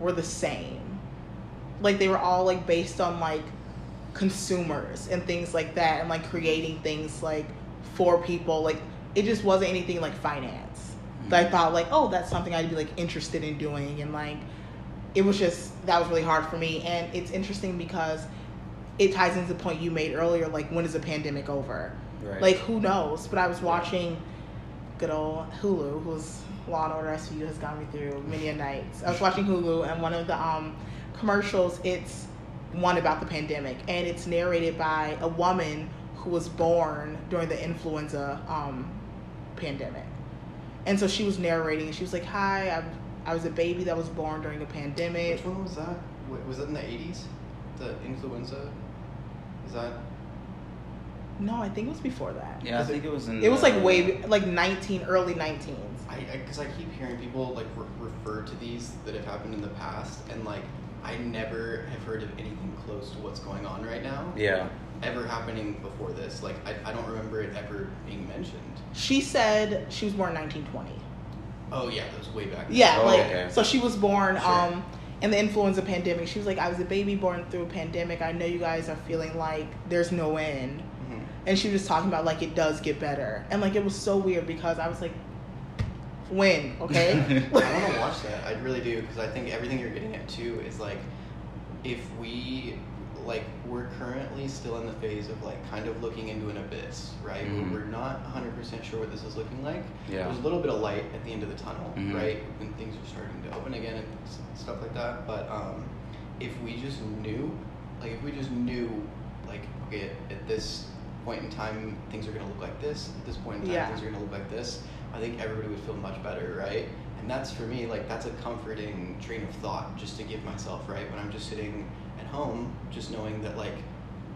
were the same. Like they were all like based on like consumers and things like that and like creating things like for people. Like it just wasn't anything like finance i thought like oh that's something i'd be like interested in doing. And like it was just that was really hard for me. And it's interesting because it ties into the point you made earlier like when is the pandemic over? Right. like who knows? But i was watching good old hulu who's law and order svu has gotten me through many a nights. I was watching hulu and one of the um commercials it's one about the pandemic. And it's narrated by a woman who was born during the influenza um pandemic and so she was narrating and she was like hi i'm I was a baby that was born during a pandemic. Which one was that? Wa- Was that in the 80s? The influenza? Is that. No, I think it was before that. yeah, I think it was in. It was like way like 19 early 19s. I because I, keep hearing people like re- refer to these that have happened in the past, and like I never have heard of anything close to what's going on right now Yeah. Ever happening before this. Like I, I don't remember it ever being mentioned. She said she was born in 1920. Oh yeah, that was way back. then. Yeah, Oh, like okay. so she was born Sure. um in the influenza pandemic. She was like I was a baby born through a pandemic. I know you guys are feeling like there's no end. Mhm. And she was just talking about like it does get better. And like it was so weird because I was like when, okay? <laughs> I want to <laughs> watch that. I really do because I think everything you're getting at too is like, if we like we're currently still in the phase of like kind of looking into an abyss, right? Mhm. We're not 100% sure what this is looking like. Yeah. There's a little bit of light at the end of the tunnel, Mhm. right? When things are starting to open again and stuff like that. But um, if we just knew, like if we just knew, like okay, at, at this point in time things are gonna look like this. At this point in time Yeah. things are gonna look like this. I think everybody would feel much better, right? And that's for me, like that's a comforting train of thought just to give myself, right? When I'm just sitting at home, just knowing that like,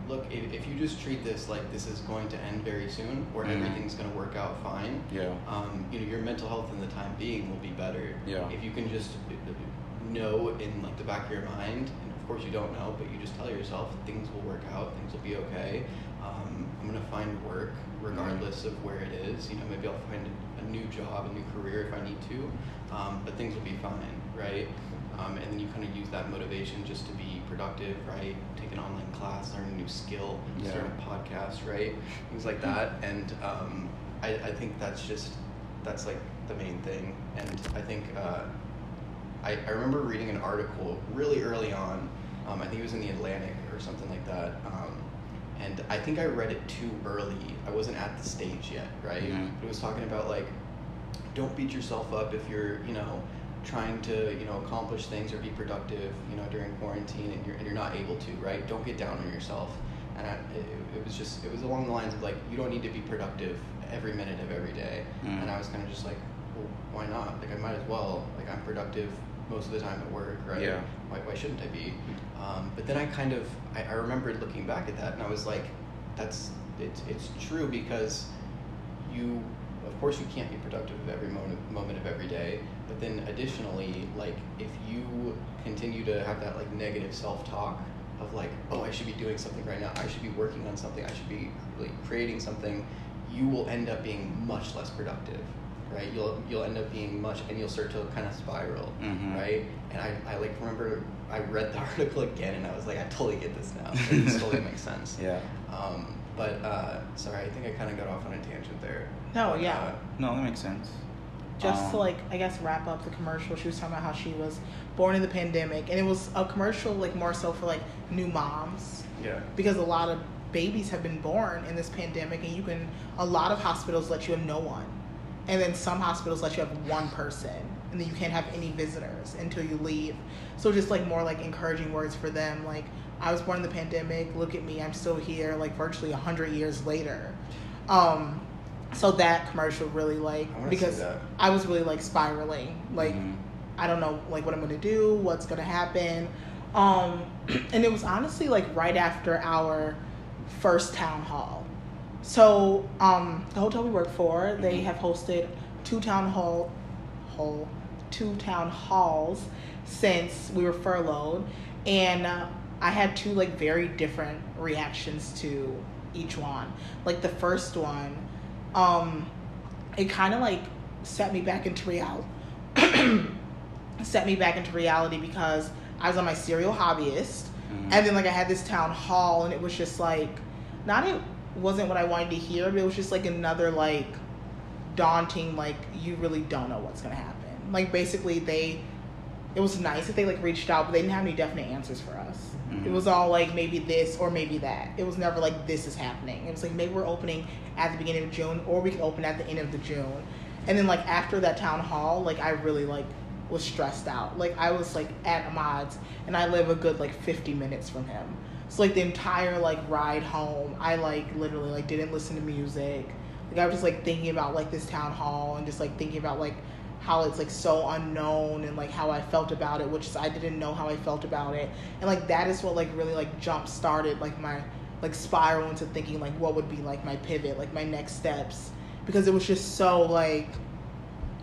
look, if, if you just treat this like this is going to end very soon, or Mhm. everything's gonna work out fine, Yeah. um, you know, your mental health in the time being will be better. Yeah. If you can just uh, know in like the back of your mind, and of course you don't know, but you just tell yourself things will work out, things will be okay. Um, I'm gonna find work regardless of where it is. You know, maybe I'll find a, a new job, a new career if I need to, um, but things will be fine, right? Um, and then you kind of use that motivation just to be productive, right? Take an online class, learn a new skill, Yeah. start a podcast, right? Things like that. And um, I, I think that's just that's like the main thing. And I think uh, I, I remember reading an article really early on. Um, I think it was in the Atlantic or something like that. Um, and I think I read it too early. I wasn't at the stage yet, right? Mhm. It was talking about like, don't beat yourself up if you're, you know, trying to, you know, accomplish things or be productive, you know, during quarantine and you're, and you're not able to, right? Don't get down on yourself. And I, it, it was just, it was along the lines of like, you don't need to be productive every minute of every day. Mm. And I was kind of just like, well, why not? Like, I might as well. Like, I'm productive most of the time at work, right? Yeah. Why, why shouldn't I be? Um, but then I kind of, I, I remembered looking back at that and I was like, that's, it's, it's true because you, of course, you can't be productive every moment, moment of every day. But then additionally, like, if you continue to have that, like, negative self-talk of like, oh, I should be doing something right now. I should be working on something. I should be like creating something. You will end up being much less productive, right? You'll you'll end up being much, and you'll start to kind of spiral, Mhm. right? And I, I like remember I read the <laughs> article again and I was like, I totally get this now. Like, this <laughs> totally makes sense. Yeah. Um, but uh, sorry, I think I kind of got off on a tangent there. No, yeah. uh, No, that makes sense. Just Um, to like I guess wrap up the commercial, she was talking about how she was born in the pandemic, and it was a commercial like more so for like new moms yeah. because a lot of babies have been born in this pandemic, and you can a lot of hospitals let you have no one, and then some hospitals let you have one person, and then you can't have any visitors until you leave. So just like more like encouraging words for them, like I was born in the pandemic. Look at me, I'm still here, like virtually a hundred years later. Um, so that commercial really like I because. I was really like spiraling, like. Mhm. I don't know like what I'm gonna do, what's gonna happen. Um, <clears throat> and it was honestly like right after our first town hall. So um, the hotel we work for, they Mhm. have hosted two town hall, hall, two town halls since we were furloughed, and uh, I had two like very different reactions to each one. Like the first one, um, it kind of like set me back into reality. <clears throat> set me back into reality because I was on my serial hobbyist, Mhm. and then like I had this town hall, and it was just like, not it wasn't what I wanted to hear, but it was just like another like daunting like you really don't know what's gonna happen. Like basically they, it was nice that they like reached out, but they didn't have any definite answers for us. It Mhm. was all like maybe this or maybe that. It was never like this is happening. It was like maybe we're opening at the beginning of June or we can open at the end of the June. And then like after that town hall, like I really like was stressed out. Like I was like at Ahmad's and I live a good like 50 minutes from him. So like the entire like ride home, I like literally like didn't listen to music. Like I was just like thinking about like this town hall and just like thinking about like how it's like so unknown and like how I felt about it, which I didn't know how I felt about it. And like that is what like really like jump started like my like spiral into thinking like what would be like my pivot, like my next steps. Because it was just so like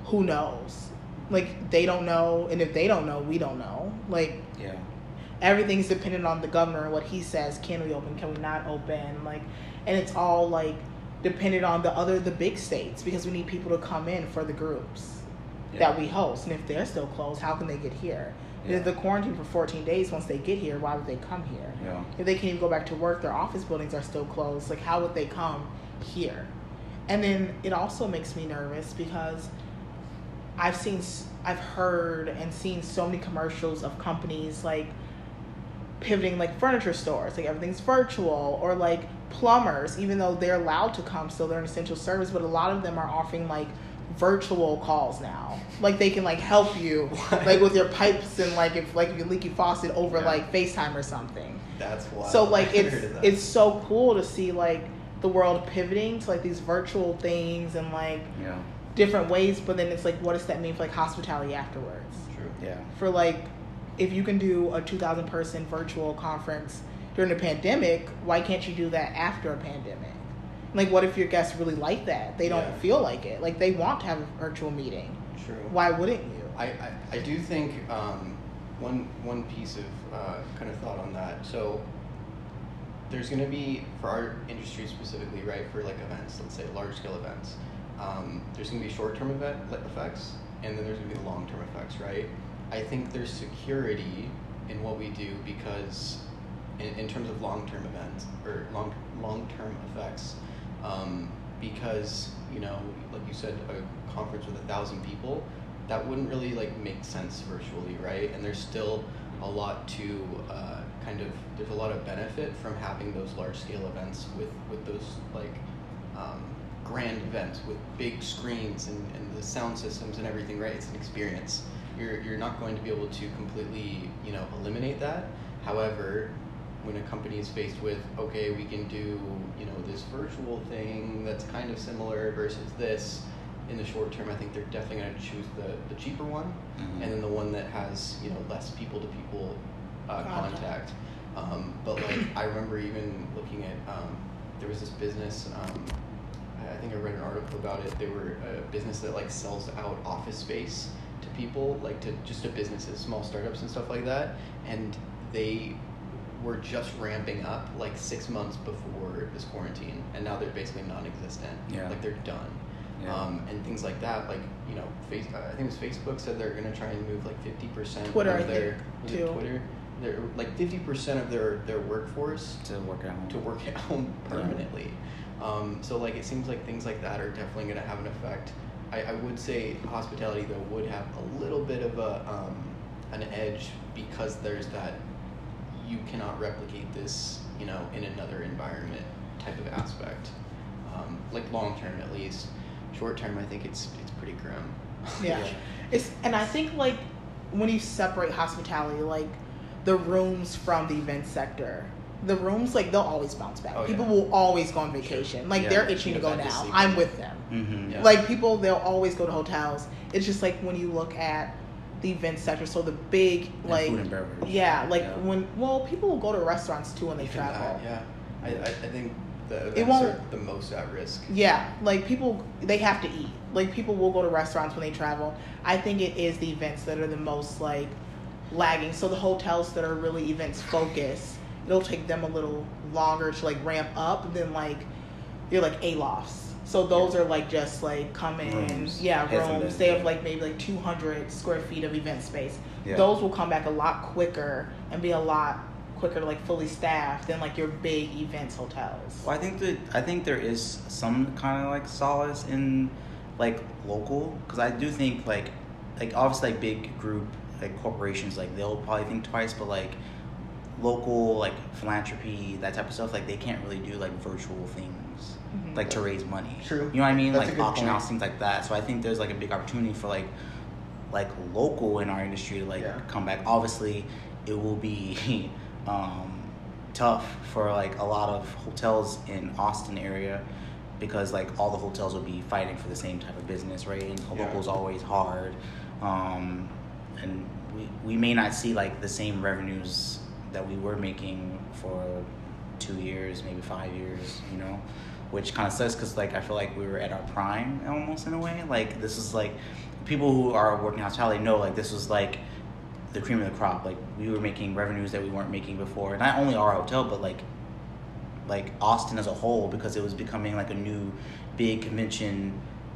who knows? Like they don't know and if they don't know, we don't know. Like Yeah. everything's dependent on the governor and what he says. Can we open? Can we not open? Like, and it's all like dependent on the other the big states because we need people to come in for the groups Yeah. that we host. And if they're still closed, how can they get here? Yeah. If the quarantine for 14 days, once they get here, why would they come here? Yeah. If they can't even go back to work, their office buildings are still closed. Like, how would they come here? And then it also makes me nervous because I've seen, I've heard and seen so many commercials of companies like pivoting like furniture stores, like everything's virtual, or like plumbers, even though they're allowed to come, still they're an essential service, but a lot of them are offering like virtual calls now. Like they can like help you What? like with your pipes and like if like if you leaky faucet over Yeah. like FaceTime or something. That's wild. So like <laughs> I it's heard of that. it's so cool to see like the world pivoting to like these virtual things and like Yeah. different ways, but then it's like what does that mean for like hospitality afterwards? true. Yeah. For like if you can do a 2000 person virtual conference during a pandemic, why can't you do that after a pandemic? Like what if your guests really like that? They don't Yeah. feel like it. Like they want to have a virtual meeting. True. Why wouldn't you? I, I, I do think um, one one piece of uh, kind of thought on that. So there's going to be for our industry specifically, right? For like events, let's say large scale events. Um, there's going to be short term event effects, and then there's going to be the long term effects, right? I think there's security in what we do because in, in terms of long term events or long long term effects, um, because you know, like you said, a conference with a thousand people, that wouldn't really like make sense virtually, right? And there's still a lot to uh, kind of there's a lot of benefit from having those large scale events with with those like um, grand events with big screens and, and the sound systems and everything, right? It's an experience. You're you're not going to be able to completely you know eliminate that. However, when a company is faced with okay we can do you know this virtual thing that's kind of similar versus this in the short term i think they're definitely going to choose the, the cheaper one Mhm. and then the one that has you know less people to people uh, Contact. contact um, but like i remember even looking at um, there was this business um, I- i think i read an article about it they were a business that like sells out office space to people like to just to businesses small startups and stuff like that and they were just ramping up like six months before this quarantine, and now they're basically non-existent. Yeah. Like they're done. Yeah. um, and things like that. Like you know, face, I think it was Facebook said they're gonna try and move like fifty percent of their think, was it too. Twitter. They're like fifty percent of their their workforce to work at home. to work at home Yeah. permanently. Um, so like it seems like things like that are definitely going to have an effect. I, I would say hospitality though would have a little bit of a um, an edge because there's that you cannot replicate this you know in another environment type of aspect. Um, like long term at least. Short term I think it's it's pretty grim. Yeah. <laughs> Yeah. It's and I think like when you separate hospitality, like the rooms from the event sector, the rooms like they'll always bounce back. Oh, yeah. People will always go on vacation. Like Yeah. they're itching to go now. just I'm with them. Mm-hmm. Yeah. Like people, they'll always go to hotels. It's just like when you look at the event sector, so the big like food and beverage. yeah, like Yeah. when well people will go to restaurants too when they Even travel. that, yeah. I, I, I think the It won't- are the most at risk. Yeah, like people, they have to eat. Like people will go to restaurants when they travel. I think it is the events that are the most like lagging. So the hotels that are really events focused, it'll take them a little longer to like ramp up than like you're like Alofts. So those are like just like come in, Rooms. yeah, Heads rooms. They have like maybe like 200 square feet of event space. Yeah. Those will come back a lot quicker and be a lot quicker, like fully staffed than like your big events hotels. Well, I think that I think there is some kind of like solace in like local because I do think like like obviously like big group like corporations like they'll probably think twice, but like local like philanthropy that type of stuff like they can't really do like virtual things. Like to raise money. True. You know what I mean? That's like auction house things like that. So I think there's like a big opportunity for like like local in our industry to like Yeah. come back. Obviously, it will be <laughs> um, tough for like a lot of hotels in Austin area because like all the hotels will be fighting for the same type of business, right? And Yeah. local's always hard, um, and we we may not see like the same revenues that we were making for two years, maybe five years, you know, which kind of sucks because like I feel like we were at our prime almost in a way. Like this is like people who are working in hospitality know like this was like the cream of the crop. Like we were making revenues that we weren't making before. Not only our hotel, but like like Austin as a whole because it was becoming like a new big convention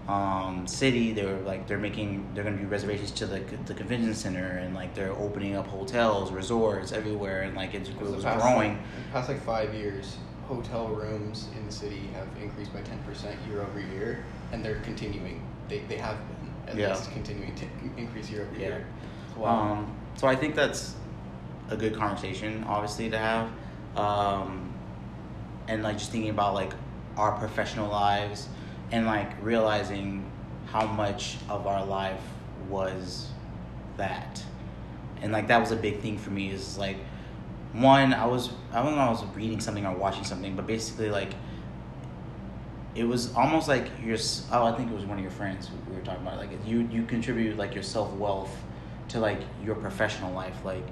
um, city. They were like they're making they're gonna do reservations to the the convention center and like they're opening up hotels, resorts everywhere, and like it's, it the was past, growing. Like, past like five years, hotel rooms in the city have increased by ten percent year over year, and they're continuing. They, they have been at Yeah. least continuing to increase year over Yeah. year. Um, so I think that's a good conversation, obviously, to have. Um, and like just thinking about like our professional lives and like realizing how much of our life was that. And like that was a big thing for me is like one, I was I don't know I was reading something or watching something, but basically like it was almost like your oh I think it was one of your friends we were talking about like you you contribute like your self wealth to like your professional life like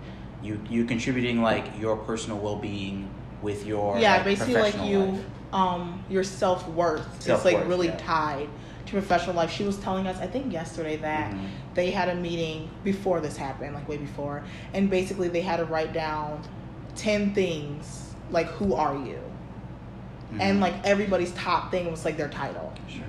you you contributing like your personal well being with your yeah like, basically like you life. um your self-worth is Self-worth, like really yeah. tied to professional life she was telling us i think yesterday that Mhm. they had a meeting before this happened like way before and basically they had to write down 10 things like who are you and Mhm. like everybody's top thing was like their title Sure.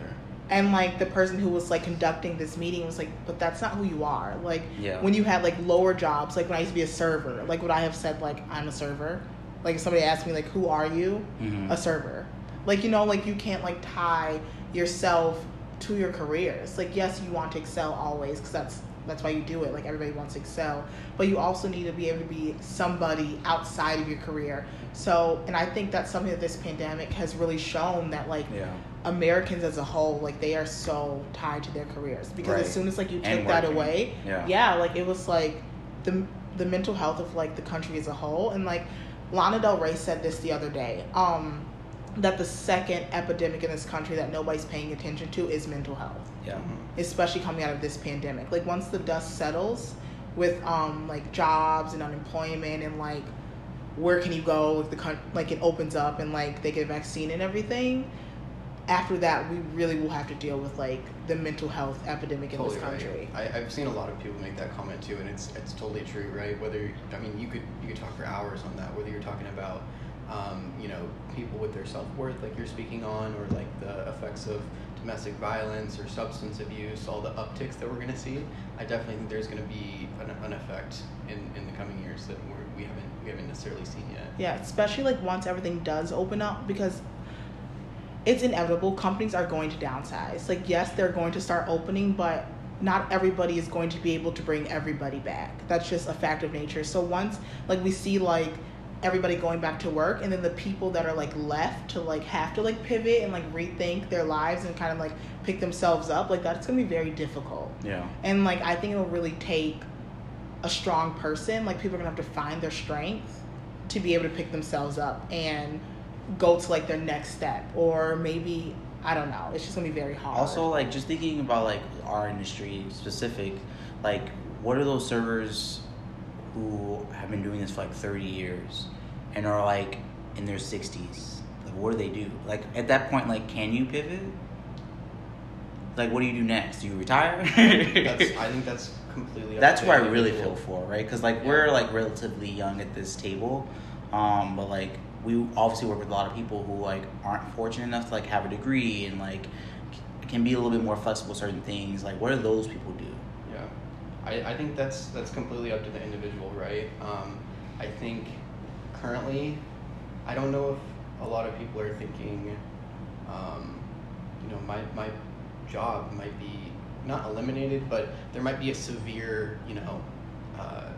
and like the person who was like conducting this meeting was like but that's not who you are like Yeah. when you had like lower jobs like when i used to be a server like would i have said like i'm a server like if somebody asked me like who are you Mhm. a server like you know like you can't like tie yourself to your careers like yes you want to excel always because that's that's why you do it. Like everybody wants to excel. But you also need to be able to be somebody outside of your career. So and i think that's something that this pandemic has really shown that like yeah. Americans as a whole, like they are so tied to their careers. Because Right. as soon as like you take that away, Yeah. like it was like the the mental health of like the country as a whole, and like Lana Del Rey said this the other day, um, that the second epidemic in this country that nobody's paying attention to is mental health, yeah Mhm. especially coming out of this pandemic. Like once the dust settles with um like jobs and unemployment and like where can you go if the coun- like it opens up and like they get a vaccine and everything after that we really will have to deal with like the mental health epidemic in this Totally right. country I, I've seen a lot of people make that comment too, and it's it's totally true, right? Whether I mean, you could you could talk for hours on that. Whether you're talking about, um, you know, people with their self worth, like you're speaking on, or like the effects of domestic violence or substance abuse, all the upticks that we're going to see, I definitely think there's going to be an, an effect in, in the coming years that we're, we haven't we haven't necessarily seen yet. Yeah, especially like once everything does open up because it's inevitable. Companies are going to downsize. Like, yes, they're going to start opening, but not everybody is going to be able to bring everybody back. That's just a fact of nature. So once like we see like everybody going back to work and then the people that are like left to like have to like pivot and like rethink their lives and kind of like pick themselves up, like that's to be very difficult. Yeah. And like I think it'll really take a strong person. Like people are gonna have to find their strength to be able to pick themselves up and go to like their next step. Or maybe I don't know. It's just gonna be very hard. Also, like just thinking about like our industry specific, like what are those servers who have been doing this for like thirty years and are like in their sixties? Like, what do they do? Like at that point, like, can you pivot? Like, what do you do next? Do you retire? That's, I think that's completely. up That's who I really feel for, right? Because like Yeah. we're like relatively young at this table, um, but like we obviously work with a lot of people who like aren't fortunate enough to like have a degree and like can be a little bit more flexible certain things. Like, what do those people do? I, I think that's that's completely up to the individual, right? Um, I think currently, I don't know if a lot of people are thinking, um, you know, my my job might be not eliminated, but there might be a severe, you know, uh,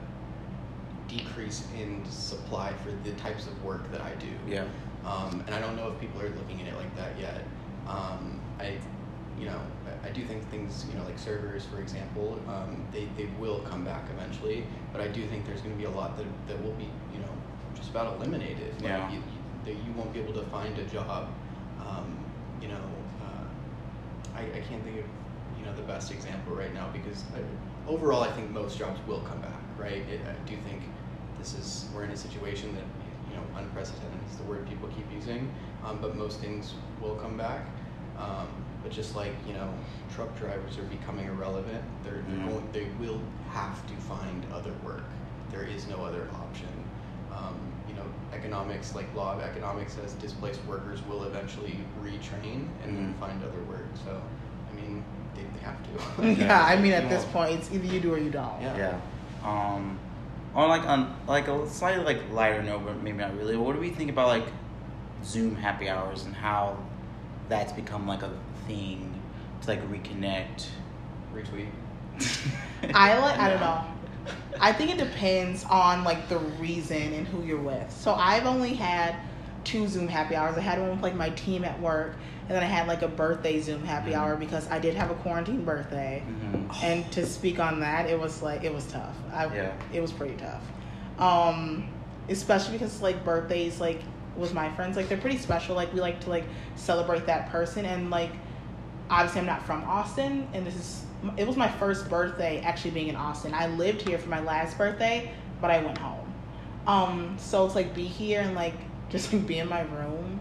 decrease in supply for the types of work that I do. Yeah. Um, and I don't know if people are looking at it like that yet. Um, I, you know, I, I do think things, you know, like servers, for example, um, they, they will come back eventually. But I do think there's going to be a lot that, that will be, you know, just about eliminated. Like, Yeah. You, you, that you won't be able to find a job. Um, you know, uh, I, I can't think of, you know, the best example right now because I, overall I think most jobs will come back, right? It, I do think this is we're in a situation that you know unprecedented is the word people keep using, um, but most things will come back. Um, but just like you know, truck drivers are becoming irrelevant. They're, they're Mhm. going. They will have to find other work. There is no other option. Um, you know, economics, like law of economics, says displaced workers will eventually retrain and then Mhm. find other work. So, I mean, they, they have to. <laughs> yeah, I mean at this point it's either you do or you don't. Yeah. Yeah. Um, on like on like a slightly like lighter note, but maybe not really. What do we think about like Zoom happy hours and how that's become like a thing to like reconnect? Retweet. I like I don't <laughs> know. I think it depends on like the reason and who you're with. So I've only had two Zoom happy hours. I had one with like my team at work, and then I had like a birthday Zoom happy Mhm. hour because I did have a quarantine birthday. Mhm. And to speak on that, it was like it was tough. I, Yeah. It was pretty tough. Um, especially because like birthdays like with my friends like they're pretty special. Like we like to like celebrate that person and like obviously I'm not from Austin and this is it was my first birthday actually being in Austin. I lived here for my last birthday, but I went home. Um, so it's like be here and like just like be in my room,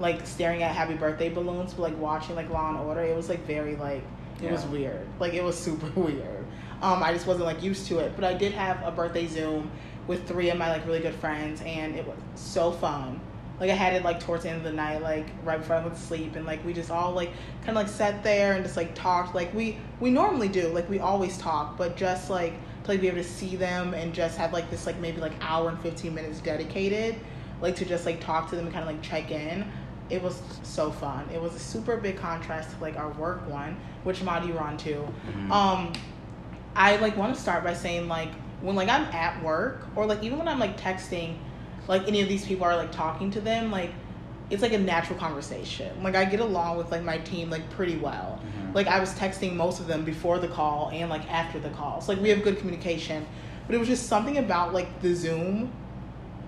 like staring at happy birthday balloons, but like watching like Law and Order. It was like very like it was weird. Like it was <laughs> super weird. Um, I just wasn't like used to it. But I did have a birthday Zoom with three of my like really good friends, and it was so fun. Like I had it like towards the end of the night, like right before I went to sleep, and like we just all like kind of like sat there and just like talked, like we we normally do, like we always talk, but just like to like be able to see them and just have like this like maybe like hour and fifteen minutes dedicated, like to just like talk to them and kind of like check in. It was so fun. It was a super big contrast to like our work one, which mod you were on too. Mhm. Um, I like want to start by saying like when like I'm at work or like even when I'm like texting, like any of these people are like talking to them, like it's like a natural conversation. Like I get along with like my team like pretty well. Mhm. Like I was texting most of them before the call and like after the call. So like we have good communication. But it was just something about like the Zoom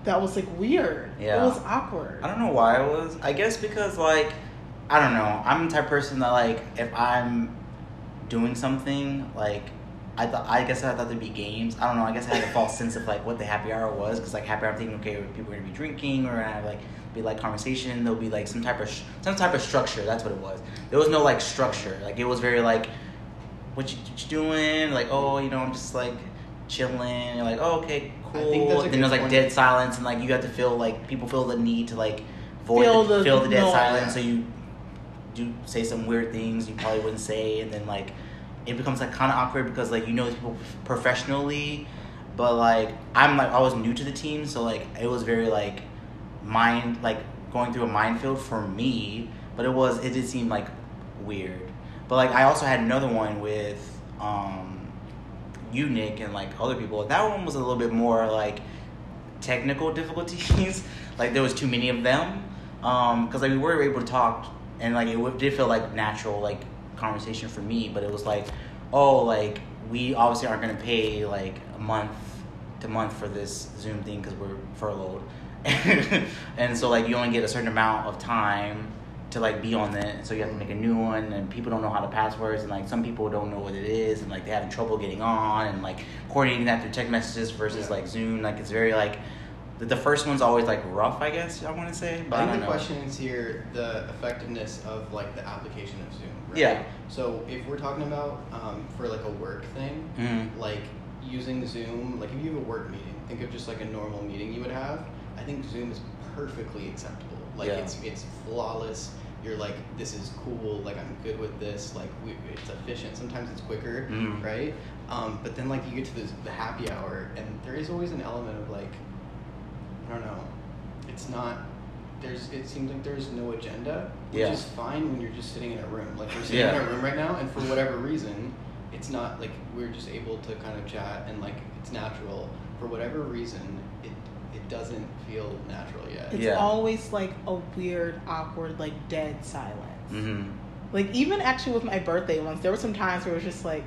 that was like weird. Yeah. It was awkward. I don't know why it was. I guess because like I don't know. I'm the type of person that like if I'm doing something like I thought I guess I thought there'd be games. I don't know. I guess I had a false sense of like what the happy hour was because like happy hour I'm thinking okay people are gonna be drinking or gonna have like be like conversation. There'll be like some type of sh- some type of structure. That's what it was. There was no like structure. Like it was very like what you, what you doing? Like oh you know I'm just like chilling. You're like oh okay I cool. Then there's like point. dead silence and like you have to feel like people feel the need to like void Feel the, the feel the dead noise. silence so you do say some weird things you probably wouldn't say, and then like it becomes like kind of awkward because like you know these people professionally, but like I'm like I was new to the team, so like it was very like mind like going through a minefield for me, but it was it did seem like weird. But like I also had another one with um you Nick and like other people. That one was a little bit more like technical difficulties. <laughs> like there was too many of them. Um, because like we were able to talk and like it did feel like natural like conversation for me, but it was like, oh, like we obviously aren't gonna pay like a month to month for this Zoom thing because we're furloughed, <laughs> and so like you only get a certain amount of time to like be on it, so you have to make a new one, and people don't know how to passwords, and like some people don't know what it is, and like they're having trouble getting on, and like coordinating that through text messages versus Yeah. like Zoom, like it's very like. The, the first one's always like rough, I guess I want to say, but I, I think the know. question is here the effectiveness of like the application of Zoom. Right? Yeah. So if we're talking about um, for like a work thing, Mhm. like using Zoom, like if you have a work meeting, think of just like a normal meeting you would have. I think Zoom is perfectly acceptable. Like Yeah. it's it's flawless. You're like this is cool. Like I'm good with this. Like we, it's efficient. Sometimes it's quicker, Mhm. right? Um, but then like you get to this, the happy hour, and there is always an element of like I don't know. It's not. There's. It seems like there's no agenda, which Yeah. is fine when you're just sitting in a room. Like we're sitting Yeah. in a room right now, and for whatever reason, it's not like we're just able to kind of chat and like it's natural. For whatever reason, it it doesn't feel natural yet. It's Yeah. always like a weird, awkward, like dead silence. Mm-hmm. Like even actually with my birthday once, there were some times where it was just like,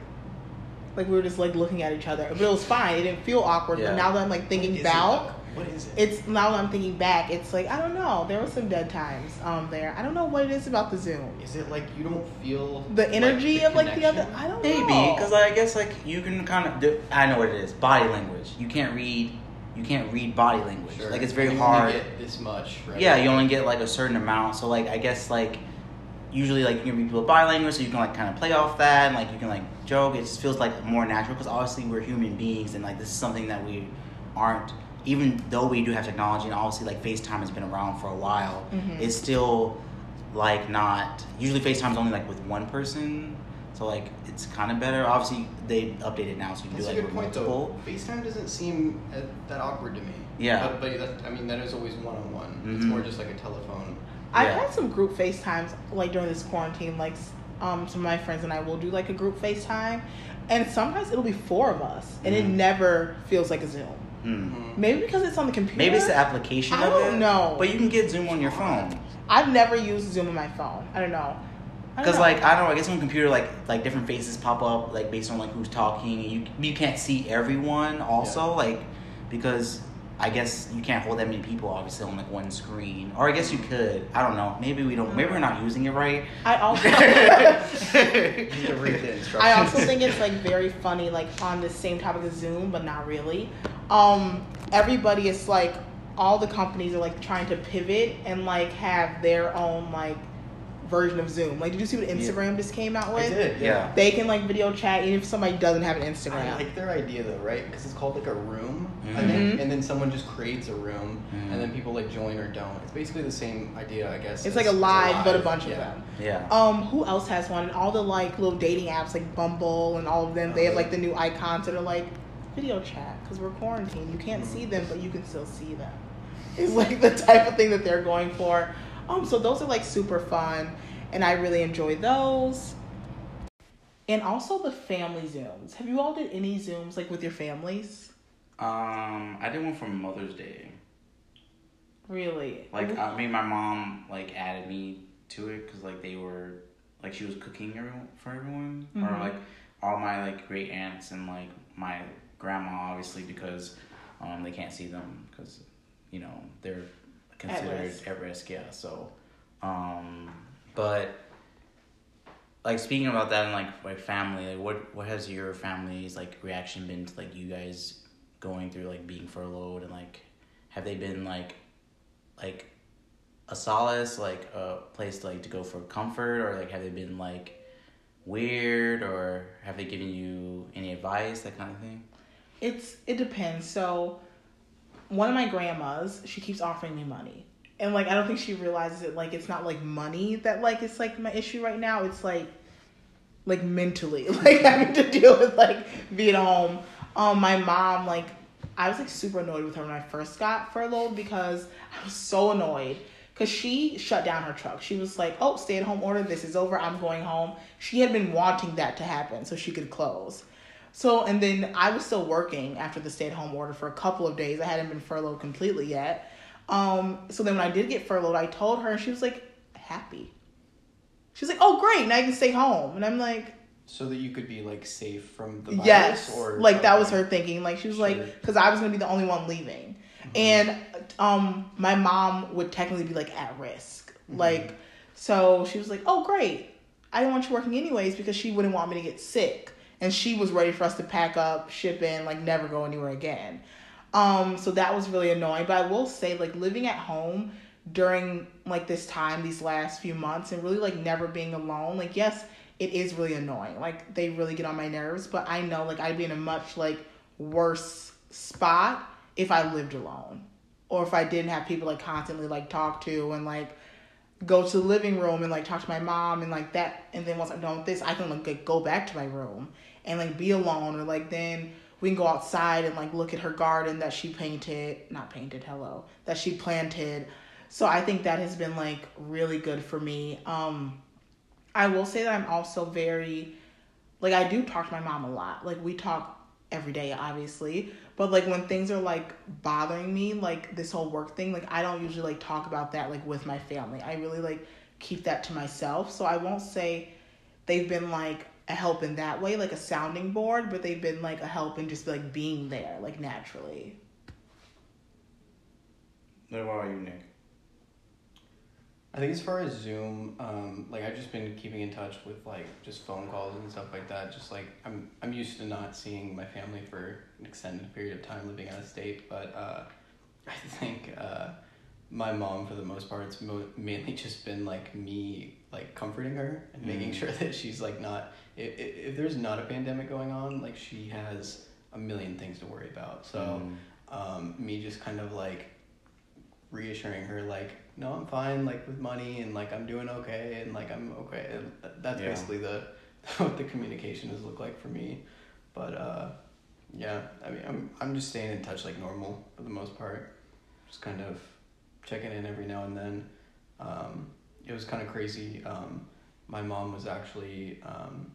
like we were just like looking at each other, but it was fine. It didn't feel awkward. Yeah. But now that I'm like thinking is back, though? What is it? it's now that I'm thinking back, it's like I don't know. There were some dead times um there. I don't know what it is about the Zoom. Is it like you don't feel The like, energy the of like the other. I don't Maybe know. Maybe because I guess like you can kind of do, I know what it is body language. You can't read you can't read body language. Sure. Like it's very you hard. Only get this much, right? Yeah, you only get like a certain amount. So like I guess like usually like you can read people body language, so you can like kind of play off that and like you can like joke. It just feels like more natural because obviously we're human beings and like this is something that we aren't. Even though we do have technology and obviously like FaceTime has been around for a while, Mhm. it's still like not. Usually FaceTime's only like with one person. So like it's kind of better. Obviously they updated it now, so you can That's do a like good point, multiple. though. FaceTime doesn't seem uh, that awkward to me. Yeah. But, but that, I mean, that is always one on one. It's more just like a telephone. I've Yeah. had some group FaceTimes like during this quarantine. Like um, some of my friends and I will do like a group FaceTime, and sometimes it'll be four of us, and it Mhm. never feels like a Zoom. Mm. Mhm. Maybe because it's on the computer. Maybe it's the application I of don't it. know. But you can get Zoom on your phone. I've never used Zoom on my phone. I don't know. Because like I don't know, I guess on computer like like different faces pop up like based on like who's talking. You you can't see everyone also Yeah. like because I guess you can't hold that many people obviously on like one screen. Or I guess you could. I don't know. Maybe we don't. Maybe we're not using it right. I <laughs> also You read the <laughs> instructions. I also think it's like very funny, like on the same topic as Zoom, but not really. Um, everybody is like, all the companies are like trying to pivot and like have their own like version of Zoom. Like, did you see what Instagram just came out I with? did. Yeah. Yeah. They can like video chat even if somebody doesn't have an Instagram. I Instagram. like their idea though, right? Because it's called like a room, I Mhm. think, Mhm. and then someone just creates a room, Mhm. and then people like join or don't. It's basically the same idea, I guess. it's as- like a as live, but a bunch yeah. of them. Yeah. Um, who else has one? And all the like little dating apps like Bumble and all of them. They have like the new icons that are like video chat because we're quarantined. You can't see them, but you can still see them. <laughs> It's like the type of thing that they're going for. Um, so those are like super fun, and I really enjoy those. And also the family zooms. Have you all did any zooms like with your families? Um, I did one for Mother's Day. Really? Like I mean, my mom like added me to it because like they were like she was cooking everyone for everyone or Mhm. like all my like great aunts and like my grandma obviously because um they can't see them because you know they're considered risk. at risk yeah so um but like speaking about that and like my family like what what has your family's like reaction been to like you guys going through like being furloughed and like have they been like like a solace like a place to, like to go for comfort or like have they been like weird or have they given you any advice that kind of thing It's it depends. So one of my grandmas, she keeps offering me money. and like I don't think she realizes it. Like it's not like money that like it's like my issue right now. It's like like mentally <laughs> like having to deal with like being home. Um, my mom like I was like super annoyed with her when I first got furloughed because I was so annoyed because she shut down her truck. She was like, "Oh, stay at home order. This is over. I'm going home." She had been wanting that to happen so she could close. So and then I was still working after the stay at home order for a couple of days. I hadn't been furloughed completely yet. Um, so then when I did get furloughed, I told her, and she was like happy. She's like, "Oh, great! Now I can stay home." And I'm like, So that you could be like safe from the virus, yes, or like that was her thinking. Like she was Sure. like, because I was gonna be the only one leaving, and um, my mom would technically be like at risk. Like, so she was like, "Oh, great! I didn't want you working anyways because she wouldn't want me to get sick, and she was ready for us to pack up, ship in, like never go anywhere again." Um, so that was really annoying. But I will say, like living at home during like this time, these last few months, and really like never being alone. Like, yes, it is really annoying. Like they really get on my nerves. But I know like I'd be in a much like worse spot if I lived alone, or if I didn't have people like constantly like talk to and like go to the living room and like talk to my mom and like that and then once I'm done with this I can like go back to my room and like be alone or like then we can go outside and like look at her garden that she painted not painted hello that she planted. So I think that has been like really good for me. Um I will say that I'm also very like I do talk to my mom a lot. Like we talk every day obviously. But like when things are like bothering me like this whole work thing like i don't usually like talk about that like with my family. I really like keep that to myself. So i won't say they've been like a help in that way like a sounding board but they've been like a help in just like being there like naturally What about you, Nick? I think as far as Zoom, um, like I've just been keeping in touch with like just phone calls and stuff like that. Just like I'm, I'm used to not seeing my family for an extended period of time living out of state. But uh, <laughs> I think uh, my mom, for the most part, it's mo- mainly just been like me like comforting her and making Mm. sure <laughs> that she's like not. If, if there's not a pandemic going on, like she has a million things to worry about. So Mm. um, me just kind of like reassuring her like no i'm fine like with money and like i'm doing okay and like i'm okay and that's Yeah. basically the <laughs> what the communication has looked like for me but uh yeah i mean i'm i'm just staying in touch like normal for the most part just kind of checking in every now and then um it was kind of crazy um my mom was actually um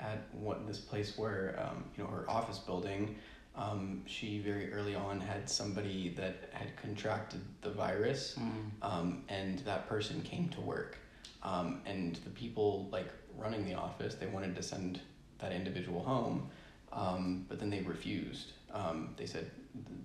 at what this place where um you know her office building um, she very early on had somebody that had contracted the virus, Mm. um, and that person came to work. Um, and the people like running the office, they wanted to send that individual home, um, but then they refused. Um, they said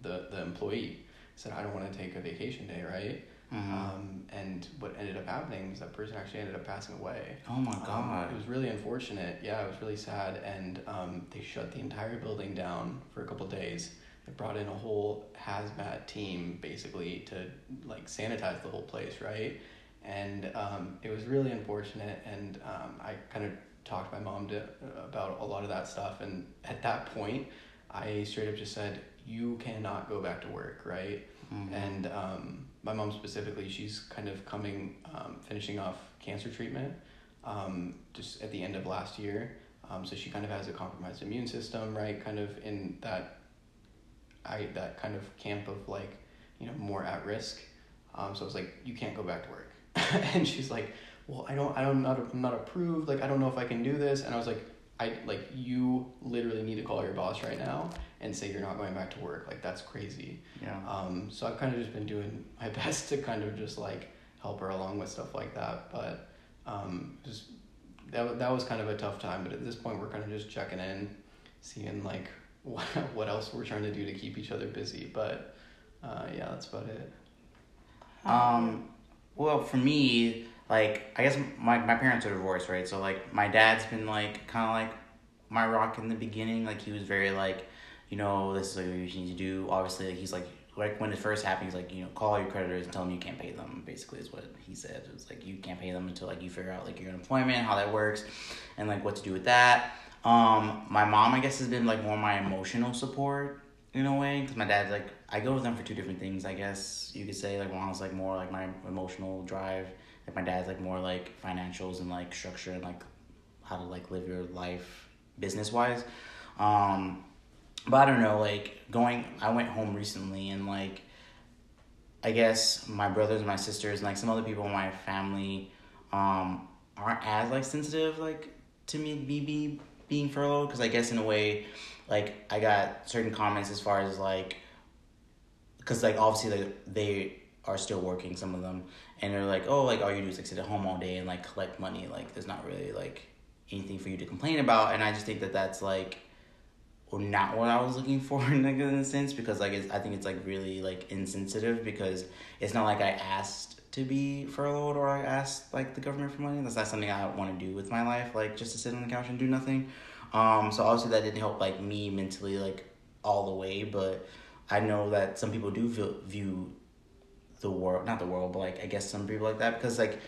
the the employee said, "I don't want to take a vacation day, right?" Mhm. Um, and what ended up happening was that person actually ended up passing away. oh my Um, god. it was really unfortunate. Yeah, it was really sad, and um, they shut the entire building down for a couple days. They brought in a whole hazmat team basically to like sanitize the whole place, right? And um, it was really unfortunate. And um, I kind of talked to my mom to, about a lot of that stuff. And at that point, I straight up just said, "You cannot go back to work, right?" Mhm. And um, my mom specifically, she's kind of coming, um, finishing off cancer treatment um, just at the end of last year. Um, so she kind of has a compromised immune system, right? Kind of in that, I that kind of camp of like, you know, more at risk. Um, so I was like, you can't go back to work, <laughs> and she's like, well, I don't, I don't, not, I'm not approved. Like, I don't know if I can do this. And I was like, I like you literally need to call your boss right now and say you're not going back to work. Like that's crazy. yeah. Um, so I've kind of just been doing my <laughs> best to kind of just like help her along with stuff like that. But um, just that that was kind of a tough time. But at this point, we're kind of just checking in, seeing like <laughs> what what else we're trying to do to keep each other busy. But uh, yeah, that's about it. Um, well, for me, like, I guess my, my parents are divorced, right? So, like, my dad's been, like, kind of like my rock in the beginning. Like, he was very, like, you know, this is what you need to do. Obviously, like, he's like, like, when it first happened, he's like, you know, call your creditors and tell them you can't pay them, basically, is what he said. It was like, you can't pay them until, like, you figure out, like, your unemployment, how that works, and, like, what to do with that. Um, my mom, I guess, has been, like, more my emotional support in a way because my dad's like I go with them for two different things. I guess you could say like was like more like my emotional drive. Like my dad's like more like financials and like structure and like how to like live your life business wise. Um, but I don't know, like going. I went home recently and like. I guess my brothers and my sisters and like some other people in my family um, aren't as like sensitive like to me be being furloughed because I guess in a way like I got certain comments as far as like because like obviously like they are still working some of them and they're like oh like all you do is like sit at home all day and like collect money like there's not really like anything for you to complain about and I just think that that's like not what I was looking for <laughs> in a sense because like it's, I think it's like really like insensitive because it's not like I asked to be furloughed or I asked like the government for money. That's not something I want to do with my life, like just to sit on the couch and do nothing. Um, so obviously that didn't help like me mentally like all the way, but I know that some people do view the world, not the world, but like I guess some people like that because like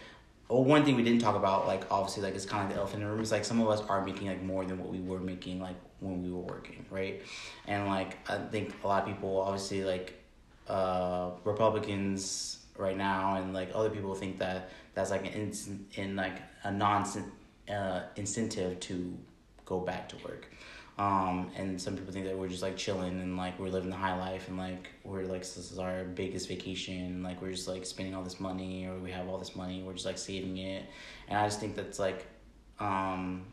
well, one thing we didn't talk about, like obviously, like it's kind of the elephant in the room. Is like some of us are making like more than what we were making like when we were working, right? And like I think a lot of people, obviously, like uh, Republicans right now, and like other people think that that's like an in, in like a non uh, incentive to go back to work. Um, and some people think that we're just like chilling and like we're living the high life and like we're like this is our biggest vacation and like we're just like spending all this money or we have all this money we're just like saving it and I just think that's like um,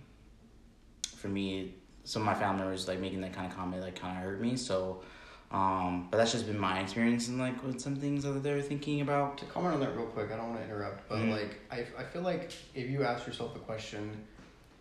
for me some of my family members like making that kind of comment like kind of hurt me so um, but that's just been my experience and like with some things that they're thinking about to comment on that real quick I don't want to interrupt but mm-hmm. like I, I feel like if you ask yourself the question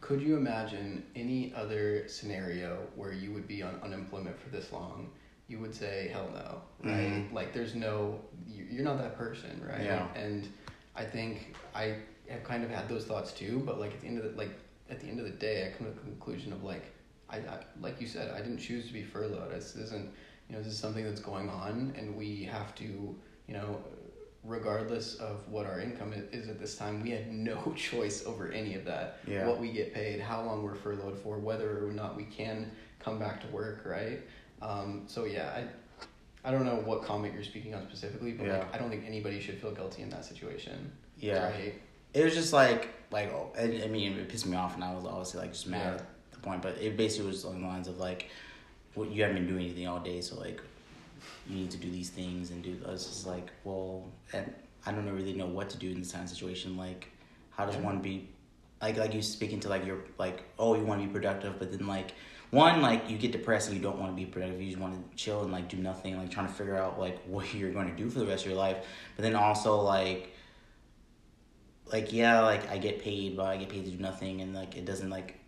could you imagine any other scenario where you would be on unemployment for this long? You would say, hell no, right? Mm-hmm. Like, there's no, you're not that person, right? Yeah. And I think I have kind of had those thoughts too, but like at the end of the, like, at the end of the day, I come to the conclusion of like, I, I like you said, I didn't choose to be furloughed. This isn't, you know, this is something that's going on, and we have to, you know, regardless of what our income is at this time, we had no <laughs> choice over any of that. Yeah. What we get paid, how long we're furloughed for, whether or not we can come back to work, right? Um, so yeah, I, I don't know what comment you're speaking on specifically, but yeah. like I don't think anybody should feel guilty in that situation. Yeah. Right? It was just like like oh, I, I mean it pissed me off, and I was obviously like just mad yeah. Point, but it basically was along the lines of like, what you haven't been doing anything all day, so like you need to do these things and do those. It's like, well, and I don't really know what to do in this kind of situation. Like, how does one be, like, like you speaking to like your like, oh, you want to be productive, but then like, one like you get depressed and you don't want to be productive. You just want to chill and like do nothing, like trying to figure out like <laughs> what you're going to do for the rest of your life. But then also like, like yeah, like I get paid, but I get paid to do nothing, and like it doesn't like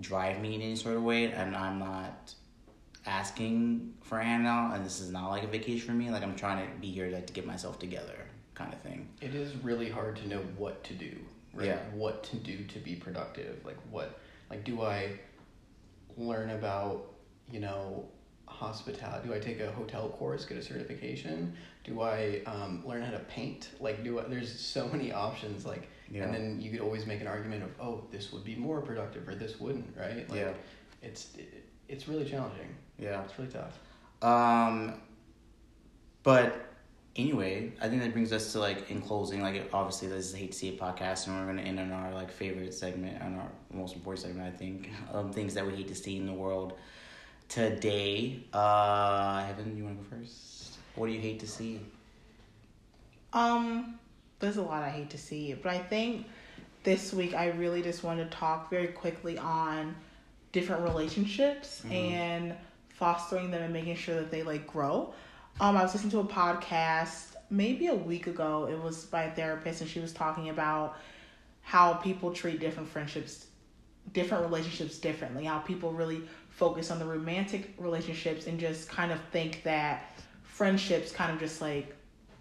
drive me in any sort of way, and I'm not asking for a handout and this is not like a vacation for me like i'm trying to be here like to get myself together kind of thing. It is really hard to know what to do right? Yeah. what to do to be productive like what like do i learn about you know hospitality? Do i take a hotel course get a certification? Do i um, learn how to paint? Like do I, there's so many options like yeah. and then you could always make an argument of oh this would be more productive or this wouldn't right like, yeah it's it, it's really challenging yeah. It's really tough. Um, but anyway, I think that brings us to like in closing, like obviously this is Hate to See It podcast, and we're gonna end on our like favorite segment and our most important segment, I think, of things that we hate to see in the world today. Uh, Heaven, you want to go first? What do you hate to see? Um, there's a lot I hate to see, but I think this week I really just want to talk very quickly on different relationships mm-hmm. and fostering them and making sure that they like grow. Um, I was listening to a podcast maybe a week ago. It was by a therapist, and she was talking about how people treat different friendships, different relationships differently. How people really focus on the romantic relationships and just kind of think that friendships kind of just like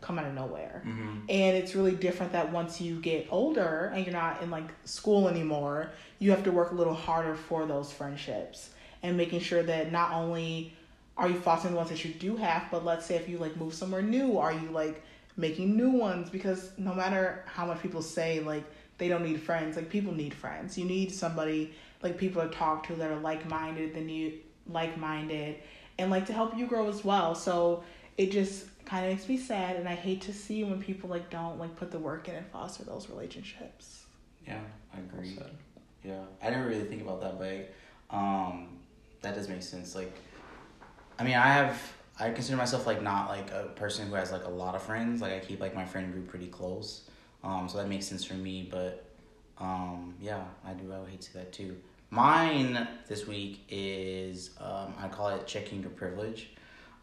come out of nowhere. Mm-hmm. And it's really different that once you get older and you're not in like school anymore, you have to work a little harder for those friendships and making sure that not only are you fostering the ones that you do have, but let's say if you like move somewhere new, are you like making new ones? Because no matter how much people say like they don't need friends, like people need friends. You need somebody like people to talk to that are like minded than you like minded and like to help you grow as well. So it just kind of makes me sad, and I hate to see when people like don't like put the work in and foster those relationships. Yeah, I agree. Well. Yeah, I didn't really think about that, but um, that does make sense. Like, I mean, I have I consider myself like not like a person who has like a lot of friends. Like, I keep like my friend group pretty close. Um, so that makes sense for me. But um, yeah, I do. I would hate to see that too. Mine this week is um, I call it checking your privilege.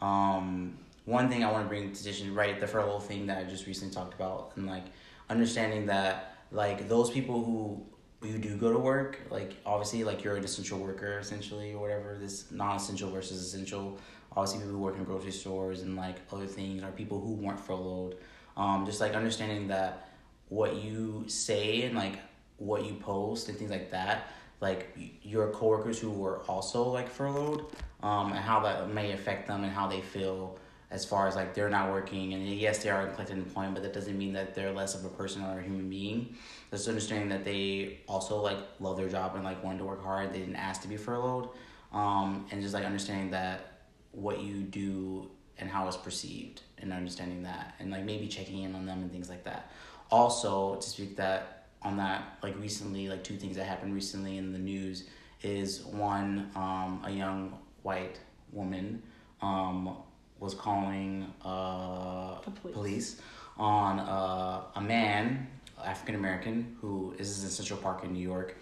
Um, one thing I want to bring to attention, right, the furlough thing that I just recently talked about, and like understanding that like those people who you do go to work, like obviously like you're an essential worker essentially or whatever, this non essential versus essential. Obviously people who work in grocery stores and like other things are people who weren't furloughed. Um, just like understanding that what you say and like what you post and things like that, like your coworkers who were also like furloughed, um, and how that may affect them and how they feel as far as like they're not working and yes they are in collective employment but that doesn't mean that they're less of a person or a human being. Just understanding that they also like love their job and like wanted to work hard. They didn't ask to be furloughed. Um, and just like understanding that what you do and how it's perceived and understanding that and like maybe checking in on them and things like that. Also to speak that on that like recently like two things that happened recently in the news is one um, a young white woman um, was calling uh, The police. police on uh, a man african american who is in central park in new york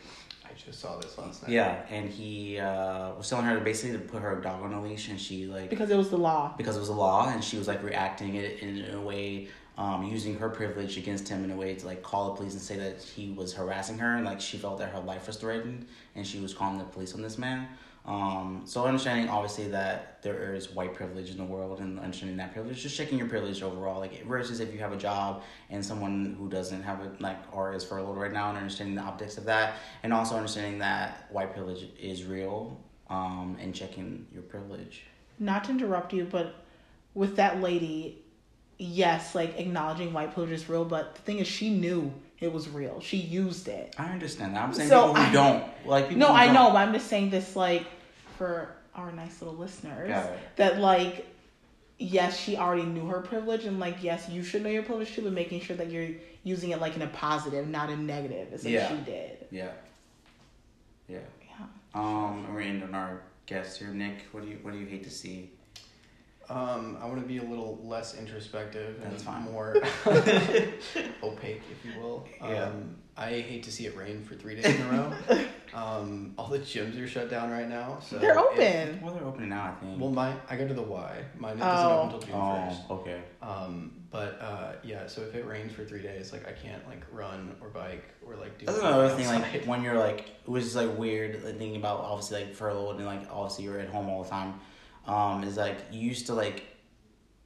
I just saw this last night. yeah and he uh, was telling her basically to put her dog on a leash and she like Because it was the law. because it was the law and she was like reacting it in, in a way um, using her privilege against him in a way to like call the police and say that he was harassing her and like she felt that her life was threatened and she was calling the police on this man um, so understanding obviously that there is white privilege in the world and understanding that privilege just checking your privilege overall like versus if you have a job and someone who doesn't have it like or is furloughed right now and understanding the optics of that and also understanding that white privilege is real um, and checking your privilege. Not to interrupt you, but with that lady, yes, like acknowledging white privilege is real, but the thing is, she knew it was real. She used it. I understand that. I'm saying So people who I- don't like people. No, I don't. know, but I'm just saying this like for our nice little listeners that like yes, she already knew her privilege and like yes, you should know your privilege too, but making sure that you're using it like in a positive, not a negative, is what Yeah. she did. Yeah. Yeah. Yeah. Um, and we're ending our guest here, Nick. What do you What do you hate to see? Um, I want to be a little less introspective and That's fine. more <laughs> opaque, if you will. Yeah. Um, I hate to see it rain for three days in a row. <laughs> Um, all the gyms are shut down right now, so They're if- open. Well, they're opening now. I think. well, my I go to the Y. Mine doesn't Oh. open until June first. oh, okay. Um, but uh, yeah, so if it rains for three days, like I can't like run or bike or like do. That's anything another thing. Like outside. when you're like, it was just like weird like, thinking about obviously like furloughed and like obviously you're at home all the time. Um, is like you used to like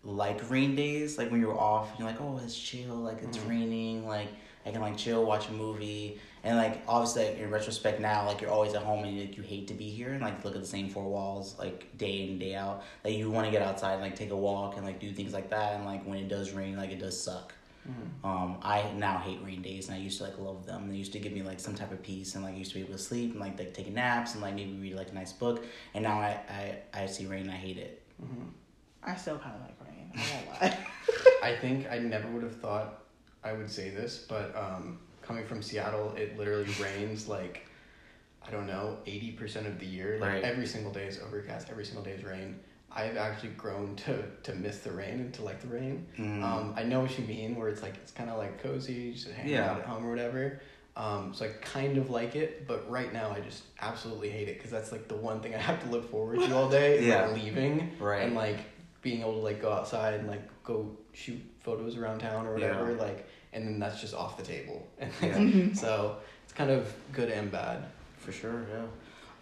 like rain days, like when you were off, you're like, oh, it's chill, like it's Mhm. raining, like I can like chill, watch a movie, and like obviously like, in retrospect now, like you're always at home and like you hate to be here and like look at the same four walls like day in day out. Like you want to get outside and like take a walk and like do things like that, and like when it does rain, like it does suck. Mhm. Um, I now hate rain days, and I used to like love them. They used to give me like some type of peace, and like I used to be able to sleep and like like take naps and like maybe read like a nice book. And now I I, I see rain, and I hate it. Mhm. I still kinda like rain. I won't <laughs> lie. I think I never would have thought I would say this, but um, coming from Seattle, it literally <laughs> rains like I don't know eighty percent of the year. Like Right. every single day is overcast. Every single day is rain. I've actually grown to to miss the rain and to like the rain. Mm. Um, I know what you mean, where it's like it's kind of like cozy, just hanging Yeah. out at home or whatever. Um, so I kind of like it, but right now I just absolutely hate it because that's like the one thing I have to look forward to all day. Yeah. like leaving Right. and like being able to like go outside and like go shoot photos around town or whatever. Yeah. Like, and then that's just off the table. <laughs> Yeah. So it's kind of good and bad. For sure, yeah.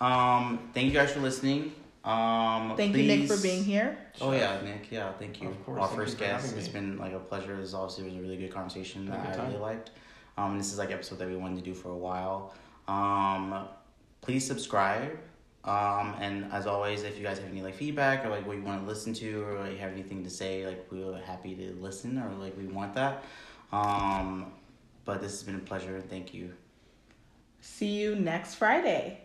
Um, thank you guys for listening. Um, Thank you, Nick, for being here. Oh yeah, Nick. Yeah, thank you. Of course, Our first guest. It's been like a pleasure. This obviously was a really good conversation that good I really liked. Um, this is like episode that we wanted to do for a while. Um, please subscribe. Um, and as always, if you guys have any like feedback or like what you want to listen to or like, you have anything to say, like we're happy to listen or like we want that. Um, but this has been a pleasure thank you. See you next Friday.